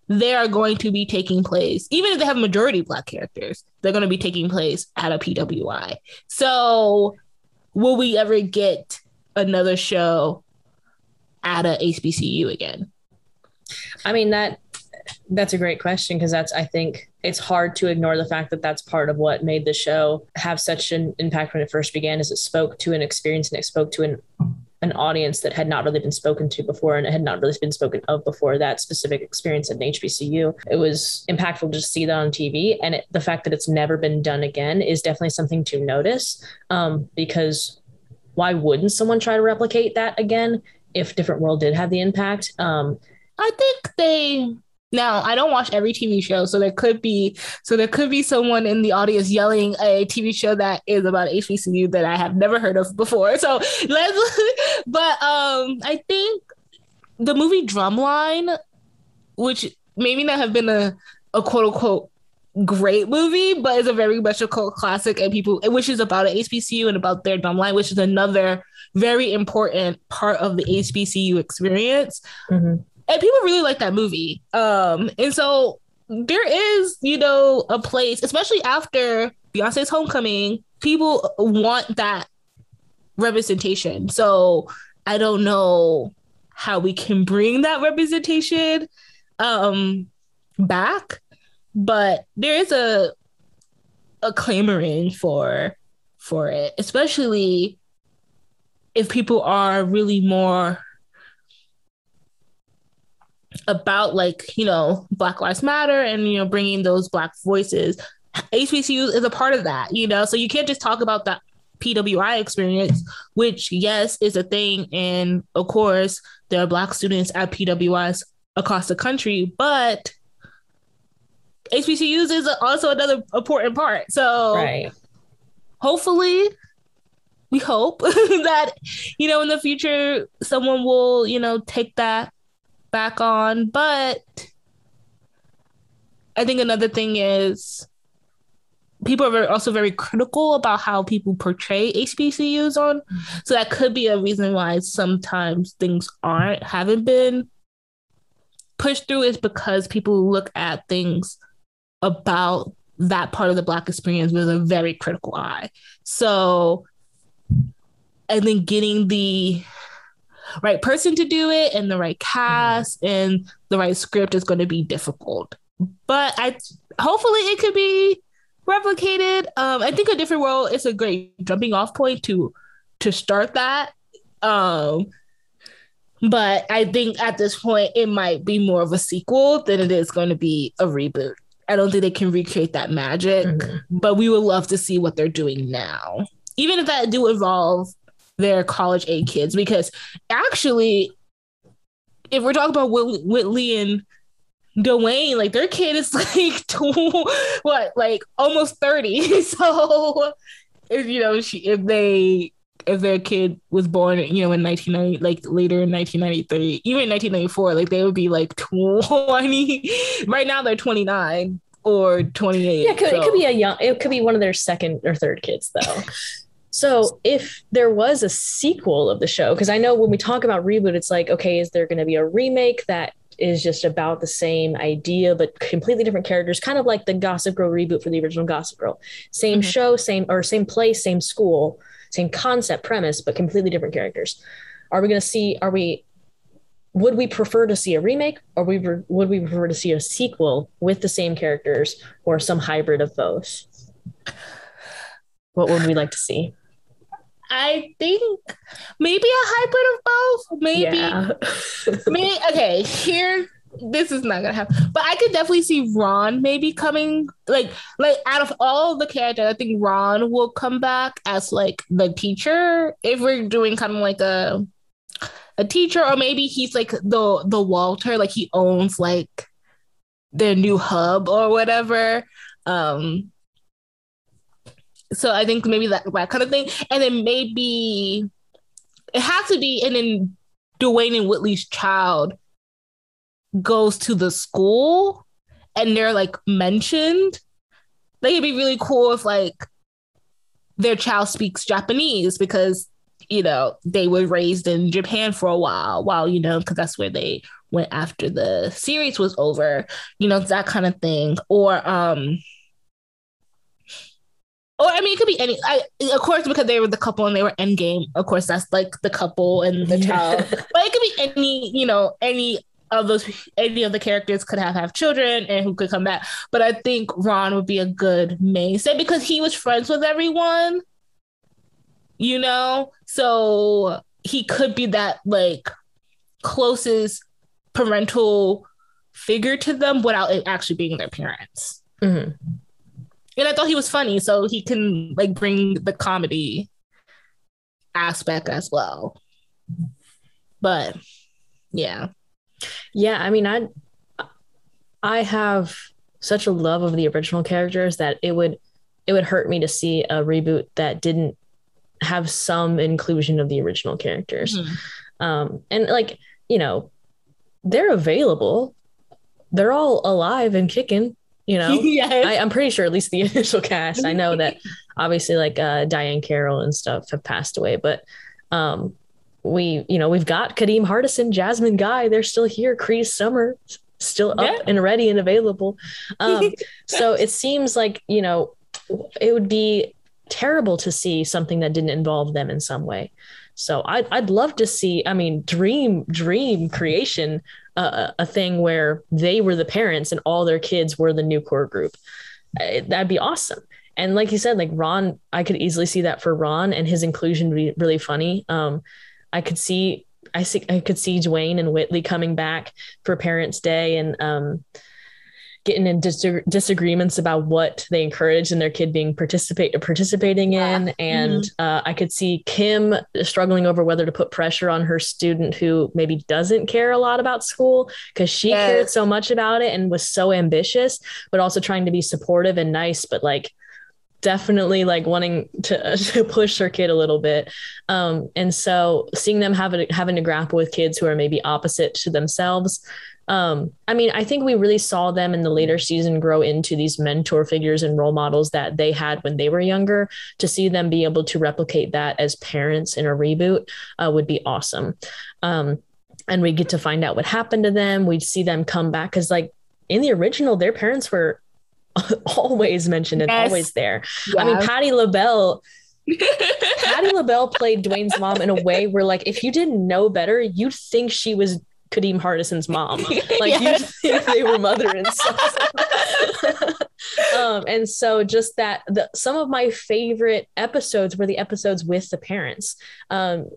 Speaker 1: they are going to be taking place, even if they have majority black characters, they're going to be taking place at a PWI. So, will we ever get another show at a HBCU again?
Speaker 2: I mean that that's a great question because that's I think it's hard to ignore the fact that that's part of what made the show have such an impact when it first began is it spoke to an experience and it spoke to an an audience that had not really been spoken to before and it had not really been spoken of before that specific experience at an HBCU. It was impactful to see that on TV. And it, the fact that it's never been done again is definitely something to notice um, because why wouldn't someone try to replicate that again if Different World did have the impact? Um,
Speaker 1: I think they now, I don't watch every TV show, so there could be so there could be someone in the audience yelling a TV show that is about HBCU that I have never heard of before. So let's but um I think the movie Drumline, which maybe not have been a, a quote unquote great movie, but it's a very much a cult classic and people which is about an HBCU and about their drumline, which is another very important part of the HBCU experience. Mm-hmm and people really like that movie. Um, and so there is, you know, a place, especially after Beyonce's homecoming, people want that representation. So I don't know how we can bring that representation um back, but there is a a clamoring for for it, especially if people are really more about like you know black lives matter and you know bringing those black voices. Hbcu is a part of that you know? So you can't just talk about that pwi experience which yes is a thing. And of course there are black students at pwis across the country but hbcus is also another important part. So
Speaker 2: right.
Speaker 1: hopefully we hope that you know in the future someone will you know take that back on. But I think another thing is people are very, also very critical about how people portray HBCUs on. Mm-hmm. So that could be a reason why sometimes things aren't haven't been pushed through is because people look at things about that part of the black experience with a very critical eye. So I think getting the right person to do it and the right cast mm. and the right script is going to be difficult. But I hopefully it could be replicated. Um, I think a different world is a great jumping off point to to start that. Um, but I think at this point it might be more of a sequel than it is going to be a reboot. I don't think they can recreate that magic, mm-hmm. but we would love to see what they're doing now. Even if that do involve their college age kids, because actually, if we're talking about Whitley and Dwayne, like their kid is like two, what, like almost 30. So if you know, she if they if their kid was born, you know, in 1990, like later in 1993, even 1994, like they would be like 20. right now they're 29 or 28.
Speaker 2: Yeah, it could, so. it could be a young, it could be one of their second or third kids though. So if there was a sequel of the show, because I know when we talk about reboot, it's like, okay, is there going to be a remake that is just about the same idea but completely different characters kind of like the gossip girl reboot for the original gossip girl. Same mm-hmm. show same or same place same school same concept premise but completely different characters. Are we going to see are we would we prefer to see a remake or we would we prefer to see a sequel with the same characters or some hybrid of both? What would we like to see
Speaker 1: I think maybe a hybrid of both. Maybe. Yeah. maybe okay, here this is not gonna happen. But I could definitely see Ron maybe coming like like out of all the characters, I think Ron will come back as like the teacher if we're doing kind of like a a teacher, or maybe he's like the the Walter, like he owns like their new hub or whatever. Um so I think maybe that that kind of thing, and then maybe it has to be, and then Dwayne and Whitley's child goes to the school, and they're like mentioned. Like it'd be really cool if like their child speaks Japanese because you know they were raised in Japan for a while, while you know because that's where they went after the series was over, you know that kind of thing, or um or I mean, it could be any. I, of course, because they were the couple and they were endgame. Of course, that's like the couple and the child. but it could be any, you know, any of those, any of the characters could have have children and who could come back. But I think Ron would be a good mainstay because he was friends with everyone. You know, so he could be that like closest parental figure to them without it actually being their parents. Mm-hmm and I thought he was funny, so he can like bring the comedy aspect as well. But yeah,
Speaker 2: yeah. I mean, I I have such a love of the original characters that it would it would hurt me to see a reboot that didn't have some inclusion of the original characters. Mm-hmm. Um, and like you know, they're available. They're all alive and kicking you know yes. I, am pretty sure at least the initial cast i know that obviously like uh, diahann carroll and stuff have passed away but um we you know we've got kadeem hardison jasmine guy they're still here cree summer still up yeah. and ready and available um so it seems like you know it would be terrible to see something that didn't involve them in some way so I'd, I'd love to see, I mean, dream, dream creation, uh, a thing where they were the parents and all their kids were the new core group. That'd be awesome. And like you said, like Ron, I could easily see that for Ron and his inclusion would be really funny. Um, I could see, I see, I could see Dwayne and Whitley coming back for Parents' Day and, um, getting in dis- disagreements about what they encourage and their kid being participate participating in and mm-hmm. uh, i could see kim struggling over whether to put pressure on her student who maybe doesn't care a lot about school because she yes. cared so much about it and was so ambitious but also trying to be supportive and nice but like definitely like wanting to, to push her kid a little bit. Um, and so seeing them having having to grapple with kids who are maybe opposite to themselves. Um, I mean, I think we really saw them in the later season grow into these mentor figures and role models that they had when they were younger. To see them be able to replicate that as parents in a reboot uh, would be awesome. Um, and we get to find out what happened to them. We'd see them come back because, like, in the original, their parents were always mentioned and yes. always there. Yeah. I mean, Patti LaBelle. Patti LaBelle played Dwayne's mom in a way where, like, if you didn't know better, you'd think she was Kadeem Hardison's mom. Like yes. you think they were mother and son. um, and so just that the some of my favorite episodes were the episodes with the parents. Um,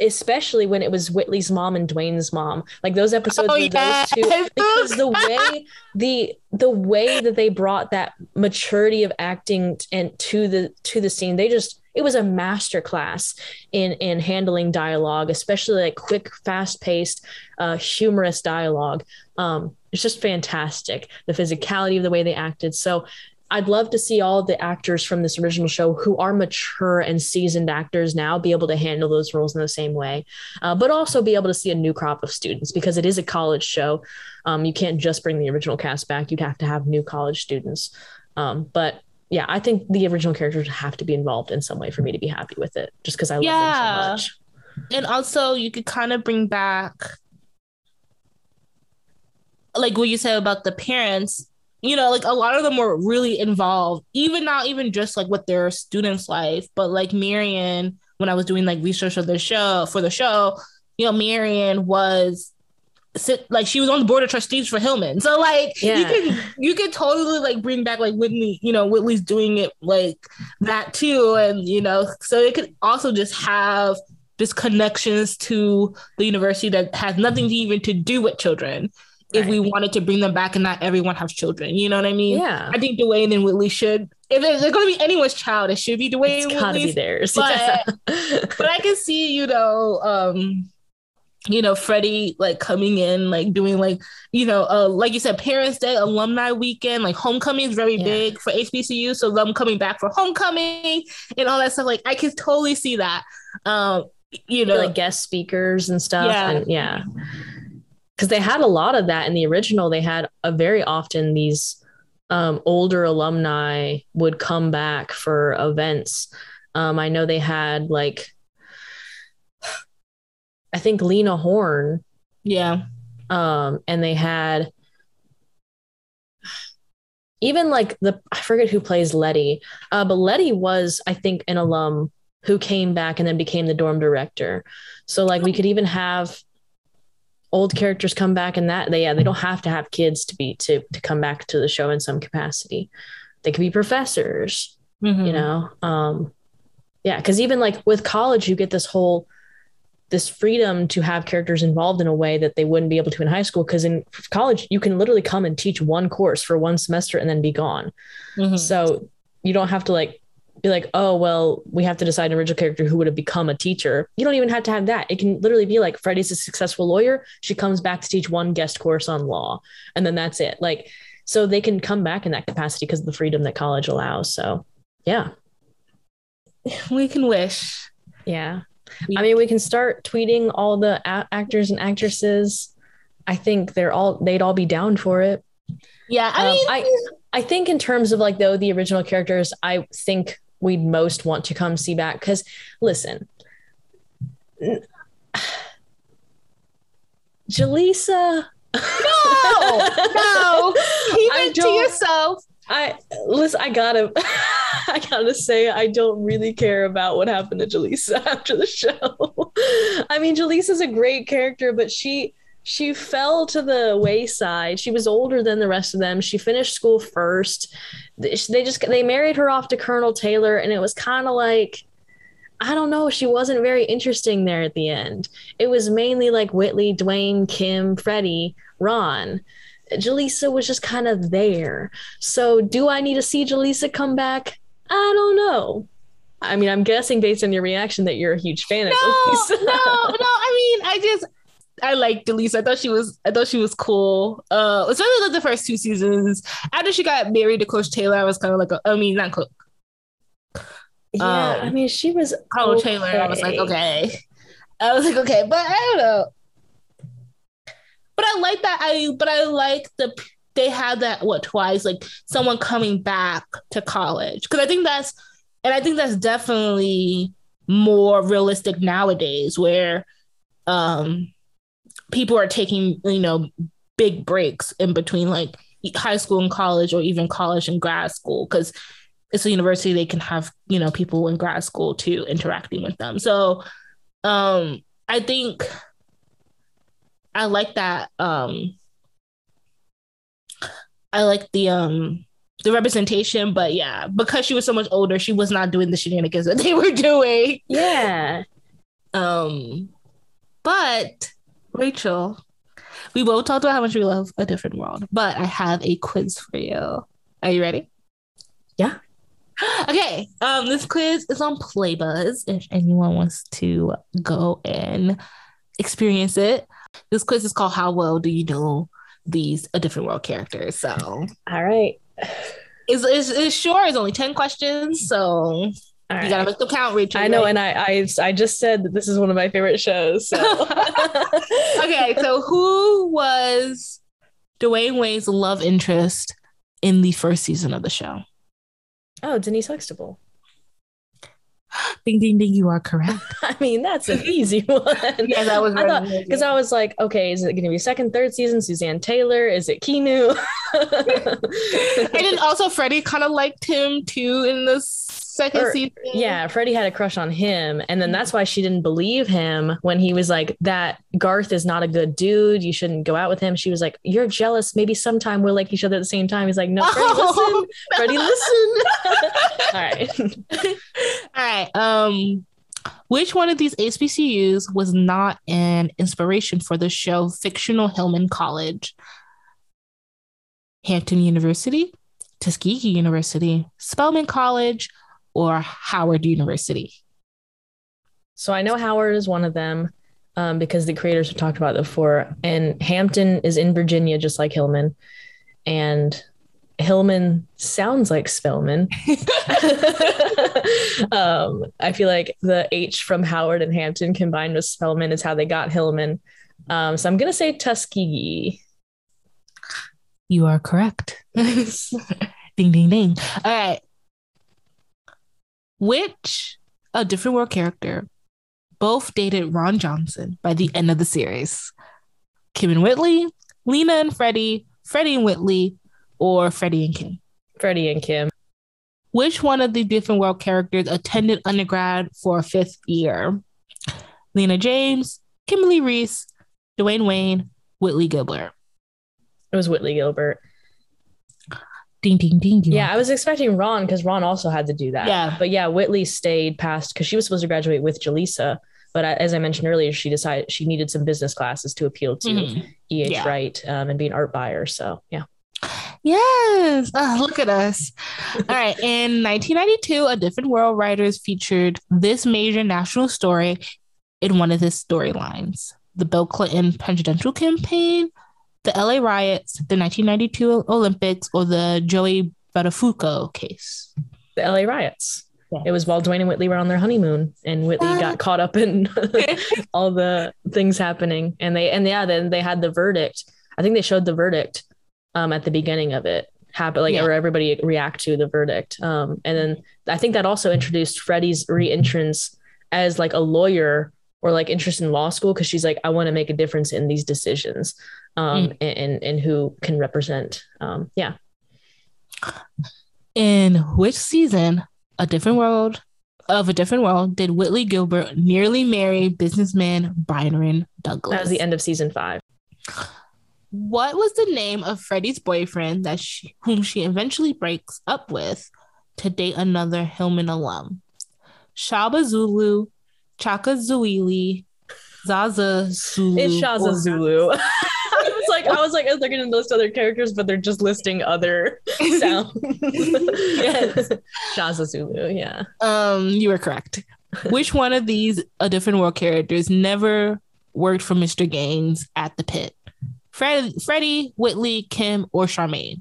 Speaker 2: especially when it was Whitley's mom and Dwayne's mom. Like those episodes oh, were yes. those two because the way the the way that they brought that maturity of acting and to the to the scene, they just it was a master class in in handling dialogue, especially like quick, fast paced, uh, humorous dialogue. Um, it's just fantastic. The physicality of the way they acted. So I'd love to see all the actors from this original show who are mature and seasoned actors now be able to handle those roles in the same way, uh, but also be able to see a new crop of students because it is a college show. Um, you can't just bring the original cast back; you'd have to have new college students. Um, but yeah, I think the original characters have to be involved in some way for me to be happy with it, just because I love yeah. them so much.
Speaker 1: And also, you could kind of bring back, like what you said about the parents. You know, like a lot of them were really involved, even not even just like with their students' life, but like Marion. When I was doing like research of the show for the show, you know, Marion was sit like she was on the board of trustees for Hillman. So like yeah. you can you can totally like bring back like Whitney, you know, Whitley's doing it like that too. And you know, so it could also just have just connections to the university that has nothing to even to do with children. Right. If we wanted to bring them back and not everyone has children, you know what I mean?
Speaker 2: Yeah.
Speaker 1: I think Dwayne and Whitley should. If there's going to be anyone's child, it should be Dwayne. It's gotta be theirs. But, but I can see, you know, um, you know, Freddie like coming in, like doing like, you know, uh, like you said, Parents Day, Alumni Weekend, like homecoming is very yeah. big for HBCU. So them coming back for homecoming and all that stuff. Like I can totally see that. Um, you know,
Speaker 2: like guest speakers and stuff. Yeah. And yeah. Cause they had a lot of that in the original. They had a very often these um, older alumni would come back for events. Um, I know they had like I think Lena Horne.
Speaker 1: Yeah.
Speaker 2: Um, and they had even like the I forget who plays Letty, uh, but Letty was I think an alum who came back and then became the dorm director. So like we could even have old characters come back and that they yeah they don't have to have kids to be to to come back to the show in some capacity. They could be professors, mm-hmm. you know. Um, yeah, because even like with college, you get this whole this freedom to have characters involved in a way that they wouldn't be able to in high school. Because in college you can literally come and teach one course for one semester and then be gone. Mm-hmm. so you don't have to like be like oh well we have to decide an original character who would have become a teacher. You don't even have to have that. It can literally be like freddie's a successful lawyer. She comes back to teach one guest course on law and then that's it. Like so they can come back in that capacity because of the freedom that college allows. So yeah.
Speaker 1: We can wish.
Speaker 2: Yeah I mean, we can start tweeting all the a- actors and actresses. I think they're all they'd all be down for it.
Speaker 1: Yeah, I um, mean,
Speaker 2: I I think in terms of like though the original characters, I think we'd most want to come see back because listen, Jaleesa.
Speaker 1: No, no, keep it to yourself.
Speaker 2: I listen. I gotta, I gotta say, I don't really care about what happened to Jaleesa after the show. I mean, Jaleesa's a great character, but she she fell to the wayside. She was older than the rest of them. She finished school first. They just they married her off to Colonel Taylor, and it was kind of like. I don't know. She wasn't very interesting there at the end. It was mainly like Whitley, Dwayne, Kim, Freddie, Ron. Jaleesa was just kind of there. So, do I need to see Jaleesa come back? I don't know. I mean, I'm guessing based on your reaction that you're a huge fan
Speaker 1: no,
Speaker 2: of
Speaker 1: Jaleesa. no, no. I mean, I just I liked Jaleesa. I thought she was I thought she was cool. Uh especially like the first two seasons. After she got married to Coach Taylor, I was kind of like a, I mean not Coach
Speaker 2: Yeah, I
Speaker 1: Um,
Speaker 2: mean, she was
Speaker 1: Carla Taylor. I was like, okay. I was like, okay, but I don't know. But I like that. I but I like the they had that what twice like someone coming back to college because I think that's and I think that's definitely more realistic nowadays where um people are taking you know big breaks in between like high school and college or even college and grad school because it's a university they can have you know people in grad school too interacting with them so um i think i like that um i like the um the representation but yeah because she was so much older she was not doing the shenanigans that they were doing
Speaker 2: Yeah.
Speaker 1: um but rachel we both talked about how much we love a different world but i have a quiz for you are you ready
Speaker 2: Yeah.
Speaker 1: Okay, um, this quiz is on Playbuzz. If anyone wants to go and experience it, this quiz is called "How Well Do You Know These A Different World Characters?" So
Speaker 2: All right.
Speaker 1: it's it's, it's short. It's only ten questions, so
Speaker 2: All
Speaker 1: you
Speaker 2: right.
Speaker 1: gotta make them count, Rachel.
Speaker 2: I know,
Speaker 1: right?
Speaker 2: and I, I I just said that this is one of my favorite shows. So
Speaker 1: okay, so who was Dwayne Wayne's love interest in the first season of the show?
Speaker 2: oh, Denise Huxtable.
Speaker 1: Ding ding ding! You are correct.
Speaker 2: I mean, that's an easy one.
Speaker 1: yeah, that was
Speaker 2: I thought because I was like, okay, is it going to be second, third season? Suzanne Taylor? Is it kinu
Speaker 1: and then also Freddie kind of liked him too in the second
Speaker 2: Or-
Speaker 1: season.
Speaker 2: yeah, Freddie had a crush on him, and then that's why she didn't believe him when he was like, "That Garth is not a good dude. You shouldn't go out with him." She was like, "You're jealous. Maybe sometime we'll like each other at the same time." He's like, "No, Freddie, listen, Freddie, listen." All right.
Speaker 1: All right. Um, which one of these HBCUs was not an inspiration for the show fictional Hillman College? Hampton University, Tuskegee University, Spelman College, or Howard University?
Speaker 2: So I know Howard is one of them um, because the creators have talked about it before. And Hampton is in Virginia, just like Hillman. And Hillman sounds like Spelman. um, I feel like the H from Howard and Hampton combined with Spelman is how they got Hillman. Um, so I'm going to say Tuskegee.
Speaker 1: You are correct. ding, ding, ding. All right. Which a different world character both dated Ron Johnson by the end of the series? Kim and Whitley, Lena and Freddie, Freddie and Whitley, or Freddie and Kim?
Speaker 2: Freddie and Kim.
Speaker 1: Which one of the different world characters attended undergrad for a fifth year? Lena James, Kimberly Reese, Dwayne Wayne, Whitley Gilbert.
Speaker 2: It was Whitley Gilbert.
Speaker 1: Ding, ding, ding. you
Speaker 2: Yeah,
Speaker 1: are
Speaker 2: I was expecting Ron because Ron also had to do that.
Speaker 1: Yeah.
Speaker 2: But yeah, Whitley stayed past because she was supposed to graduate with Jaleesa. But as I mentioned earlier, she decided she needed some business classes to appeal to
Speaker 1: Mhm.
Speaker 2: E.H.
Speaker 1: Yeah.
Speaker 2: Wright um, and be an art buyer. So yeah.
Speaker 1: Yes. Ah, look at us. All right. In 1992, A Different World Writers featured this major national story in one of his storylines the Bill Clinton presidential campaign, the LA riots, the 1992 Olympics, or the Joey Buttafuoco case.
Speaker 2: The LA riots.
Speaker 1: Yeah.
Speaker 2: It was while Dwayne and Whitley were on their honeymoon, and Whitley
Speaker 1: What?
Speaker 2: got caught up in all the things happening. And they and yeah, then they had the verdict. I think they showed the verdict um, at the beginning of it happen like
Speaker 1: Yeah.
Speaker 2: or everybody react to the verdict. Um, and then I think that also introduced Freddie's re-entrance as like a lawyer or like interest in law school because she's like, I want to make a difference in these decisions um,
Speaker 1: Mm.
Speaker 2: and, and who can represent. Um, yeah.
Speaker 1: In which season, A Different World of a Different World, did Whitley Gilbert nearly marry businessman Byron Douglas?
Speaker 2: That was the end of season five.
Speaker 1: What was the name of Freddie's boyfriend that she, whom she eventually breaks up with to date another Hillman alum? Shaba Zulu, Chaka Zuili, Zaza Zulu.
Speaker 2: It's Shaza
Speaker 1: or-
Speaker 2: Zulu. I was like, I was like, they're gonna list other characters, but they're just listing other sounds.
Speaker 1: Yes.
Speaker 2: Shaza Zulu, yeah.
Speaker 1: Um, you were correct. Which one of these a different world characters never worked for Mr. Gaines at the pit? Fred, Freddie, Whitley, Kim, or Charmaine?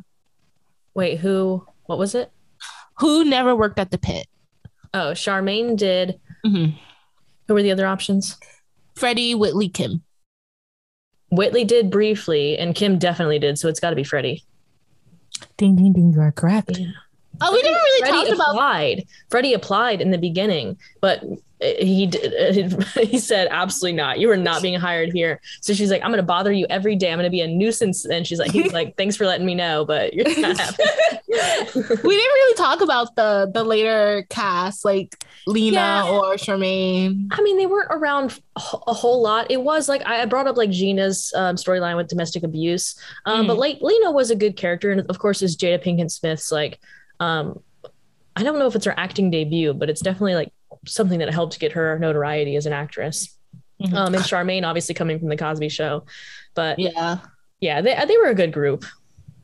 Speaker 2: Wait, who? What was it?
Speaker 1: Who never worked at the pit?
Speaker 2: Oh, Charmaine did.
Speaker 1: Mhm.
Speaker 2: Who were the other options?
Speaker 1: Freddie, Whitley, Kim.
Speaker 2: Whitley did briefly, and Kim definitely did. So it's got to be Freddie.
Speaker 1: Ding ding ding, you are correct.
Speaker 2: Yeah.
Speaker 1: Oh, we didn't really
Speaker 2: Freddie
Speaker 1: talk about
Speaker 2: applied. Freddie applied in the beginning, but he did, he said absolutely not. You are not being hired here. So she's like, I'm going to bother you every day. I'm going to be a nuisance. And she's like, he's like, thanks for letting me know, but you're not happy.
Speaker 1: we didn't really talk about the the later cast like Lena
Speaker 2: Yeah.
Speaker 1: or Charmaine.
Speaker 2: I mean, they weren't around a whole lot. It was like I I brought up like Gina's um, storyline with domestic abuse, um,
Speaker 1: Mm.
Speaker 2: but like Lena was a good character, and of course, is Jada Pinkett Smith's like, um, I don't know if it's her acting debut, but it's definitely like something that helped get her notoriety as an actress.
Speaker 1: Mhm.
Speaker 2: Um, and Charmaine, obviously coming from the Cosby Show, but yeah,
Speaker 1: Yeah.
Speaker 2: they they were a good group,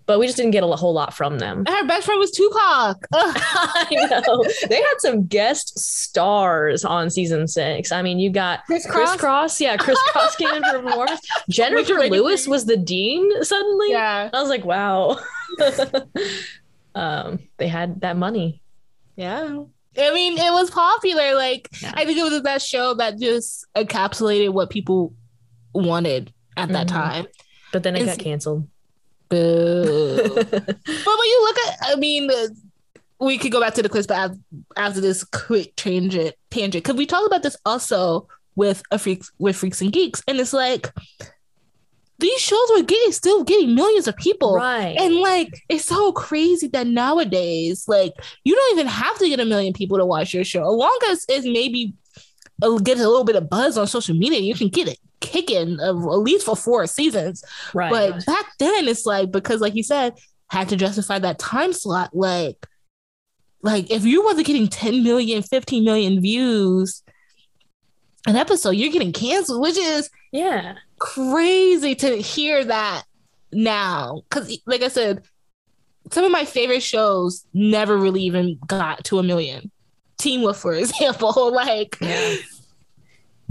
Speaker 2: but we just didn't get a whole lot from them.
Speaker 1: And her best friend was Tupac.
Speaker 2: I know they had some guest stars on season six. I mean, you got
Speaker 1: Kris
Speaker 2: Kris Kross, yeah, Kris Kross came in for performance. Jennifer Lewis was the dean suddenly.
Speaker 1: Yeah.
Speaker 2: I was like, wow. um, they had that money.
Speaker 1: Yeah. I mean, it was popular. Like,
Speaker 2: Yeah.
Speaker 1: I think it was the best show that just encapsulated what people wanted at that
Speaker 2: Mhm.
Speaker 1: time.
Speaker 2: But then it
Speaker 1: It's-
Speaker 2: got canceled.
Speaker 1: Boo. but when you look at, I mean, we could go back to the quiz, but after this quick tangent, tangent, because we talked about this also with a freaks with freaks and geeks, and it's like these shows were getting still getting millions of people,
Speaker 2: right.
Speaker 1: and like it's so crazy that nowadays, like you don't even have to get a million people to watch your show, as long as it's maybe gets a little bit of buzz on social media, you can get it kicking uh, at least for four seasons.
Speaker 2: right.
Speaker 1: But back then, it's like because, like you said, had to justify that time slot. Like, like if you wasn't getting 10 million, 15 million views an episode, you're getting canceled, which is
Speaker 2: yeah.
Speaker 1: Crazy to hear that now. Because, like I said, some of my favorite shows never really even got to a million. Teen Wolf, for example, like
Speaker 2: Yeah.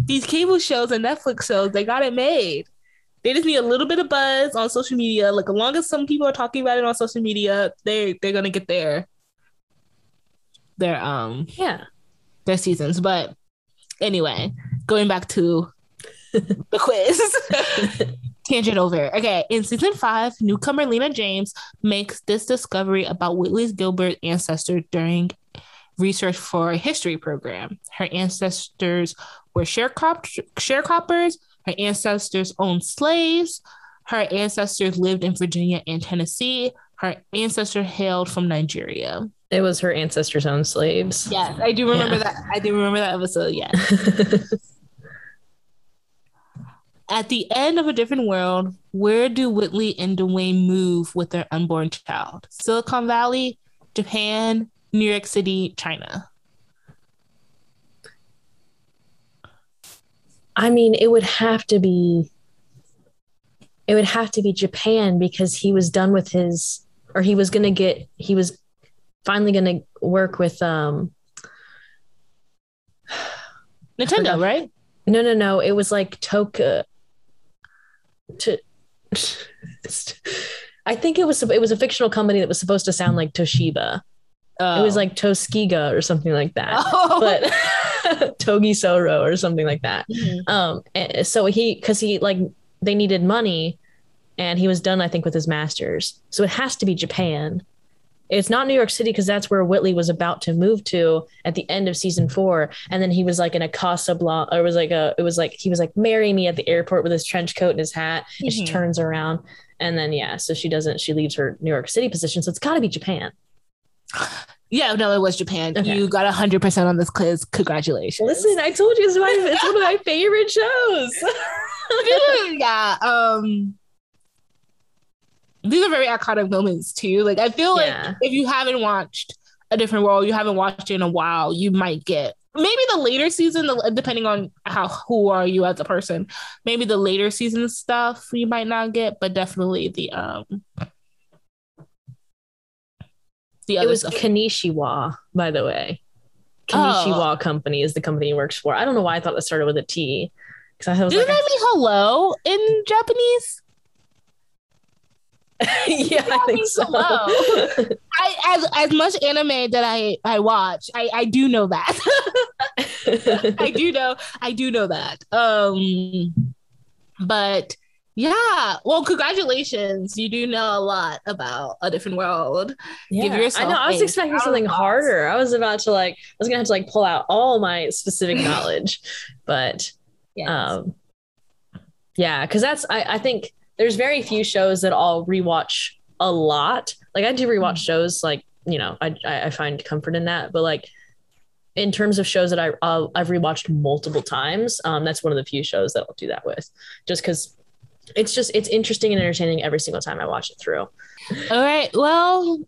Speaker 1: these cable shows and Netflix shows, they got it made. They just need a little bit of buzz on social media. Like as long as some people are talking about it on social media, they they're gonna get their their um
Speaker 2: Yeah.
Speaker 1: their seasons. But anyway, going back to the quiz. Tangent over. Okay, in season five, newcomer Lena James makes this discovery about Whitley's Gilbert ancestor during research for a history program. Her ancestors were sharecrop- sharecroppers. Her ancestors owned slaves. Her ancestors lived in Virginia and Tennessee. Her ancestor hailed from Nigeria.
Speaker 2: It was her ancestors' own slaves.
Speaker 1: Yes, I do remember
Speaker 2: Yeah.
Speaker 1: that. I do remember that episode. Yes. At the end of a different world, where do Whitley and Dwayne move with their unborn child? Silicon Valley, Japan, New York City, China.
Speaker 2: I mean, it would have to be it would have to be Japan because he was done with his or he was gonna get he was finally gonna work with um
Speaker 1: Nintendo, right?
Speaker 2: no no no it was like Toka to I think it was it was a fictional company that was supposed to sound like Toshiba. It was like Toskiga or something like that.
Speaker 1: oh.
Speaker 2: But Togi Soro or something like that.
Speaker 1: Mhm.
Speaker 2: Um, and so he, because he like they needed money, and he was done, I think, with his masters. So it has to be Japan. It's not New York City because that's where Whitley was about to move to at the end of season four, and then he was like in a Casablanca, or it was like a, it was like he was like marry me at the airport with his trench coat and his hat, and she
Speaker 1: Mhm.
Speaker 2: turns around, and then yeah, so she doesn't, she leaves her New York City position, so it's got to be Japan.
Speaker 1: yeah, no, it was Japan.
Speaker 2: Okay.
Speaker 1: You got hundred percent on this quiz. Congratulations.
Speaker 2: Listen, I told you it's, my, it's one of my favorite shows.
Speaker 1: yeah. Um these are very iconic moments too. Like I feel
Speaker 2: Yeah.
Speaker 1: like if you haven't watched a different world, you haven't watched it in a while, you might get maybe the later season, the- depending on how who are you as a person. Maybe the later season stuff you might not get, but definitely the um the
Speaker 2: it was
Speaker 1: stuff.
Speaker 2: Kanishiwa, by the way.
Speaker 1: Oh.
Speaker 2: Kanishiwa Company is the company he works for. I don't know why I thought it started with a T. Because I
Speaker 1: Doesn't
Speaker 2: like,
Speaker 1: that mean hello in Japanese?
Speaker 2: yeah, I think so.
Speaker 1: I as as much anime that I I watch, I I do know that. I do know I do know that. Um, but yeah, well, congratulations! You do know a lot about a different world. Give yourself
Speaker 2: I know. I was expecting something harder. I was about to like, I was gonna have to like pull out all my specific knowledge, but
Speaker 1: Yes.
Speaker 2: um, yeah, because that's I, I think there's very few shows that I'll rewatch a lot. Like I do rewatch shows, like you know, I I I find comfort in that, but like in terms of shows that I uh, I've rewatched multiple times, um, that's one of the few shows that I'll do that with, just because it's just it's interesting and entertaining every single time I watch it through.
Speaker 1: All right. Well,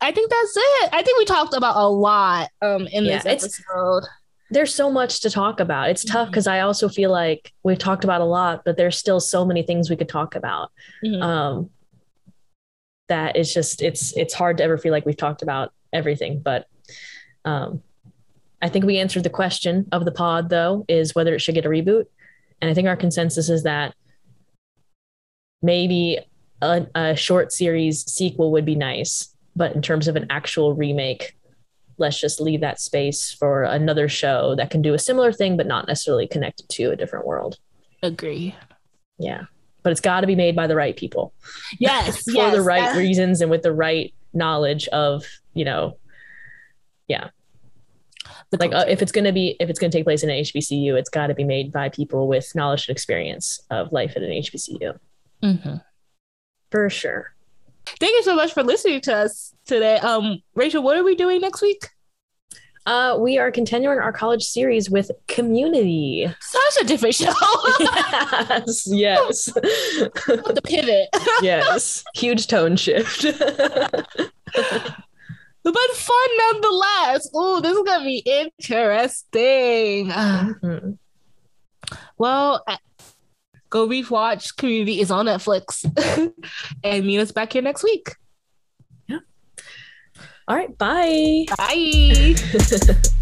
Speaker 1: I think that's it. I think we talked about a lot um in
Speaker 2: Yeah,
Speaker 1: this
Speaker 2: it's-
Speaker 1: episode.
Speaker 2: There's so much to talk about. It's tough because I also feel like we've talked about a lot, but there's still so many things we could talk about.
Speaker 1: Mhm.
Speaker 2: Um, that it's just it's it's hard to ever feel like we've talked about everything. But um, I think we answered the question of the pod though is whether it should get a reboot, and I think our consensus is that maybe a, a short series sequel would be nice, but in terms of an actual remake, let's just leave that space for another show that can do a similar thing but not necessarily connected to a different world
Speaker 1: Agree.
Speaker 2: yeah but it's got to be made by the right people
Speaker 1: Yes.
Speaker 2: for
Speaker 1: yes,
Speaker 2: the right reasons and with the right knowledge of you know
Speaker 1: Yeah,
Speaker 2: like uh, if it's going to be if it's going to take place in an hbcu it's got to be made by people with knowledge and experience of life at an hbcu
Speaker 1: Mhm.
Speaker 2: for sure
Speaker 1: Thank you so much for listening to us today. Um, Rachel, what are we doing next week?
Speaker 2: uh, we are continuing our college series with community
Speaker 1: Such a different show.
Speaker 2: yes yes
Speaker 1: the pivot,
Speaker 2: yes huge tone shift
Speaker 1: but fun nonetheless. Oh, this is gonna be interesting.
Speaker 2: Mhm.
Speaker 1: well, go rewatch Community is on Netflix, and meet us back here next week. Yeah.
Speaker 2: all right bye
Speaker 1: Bye.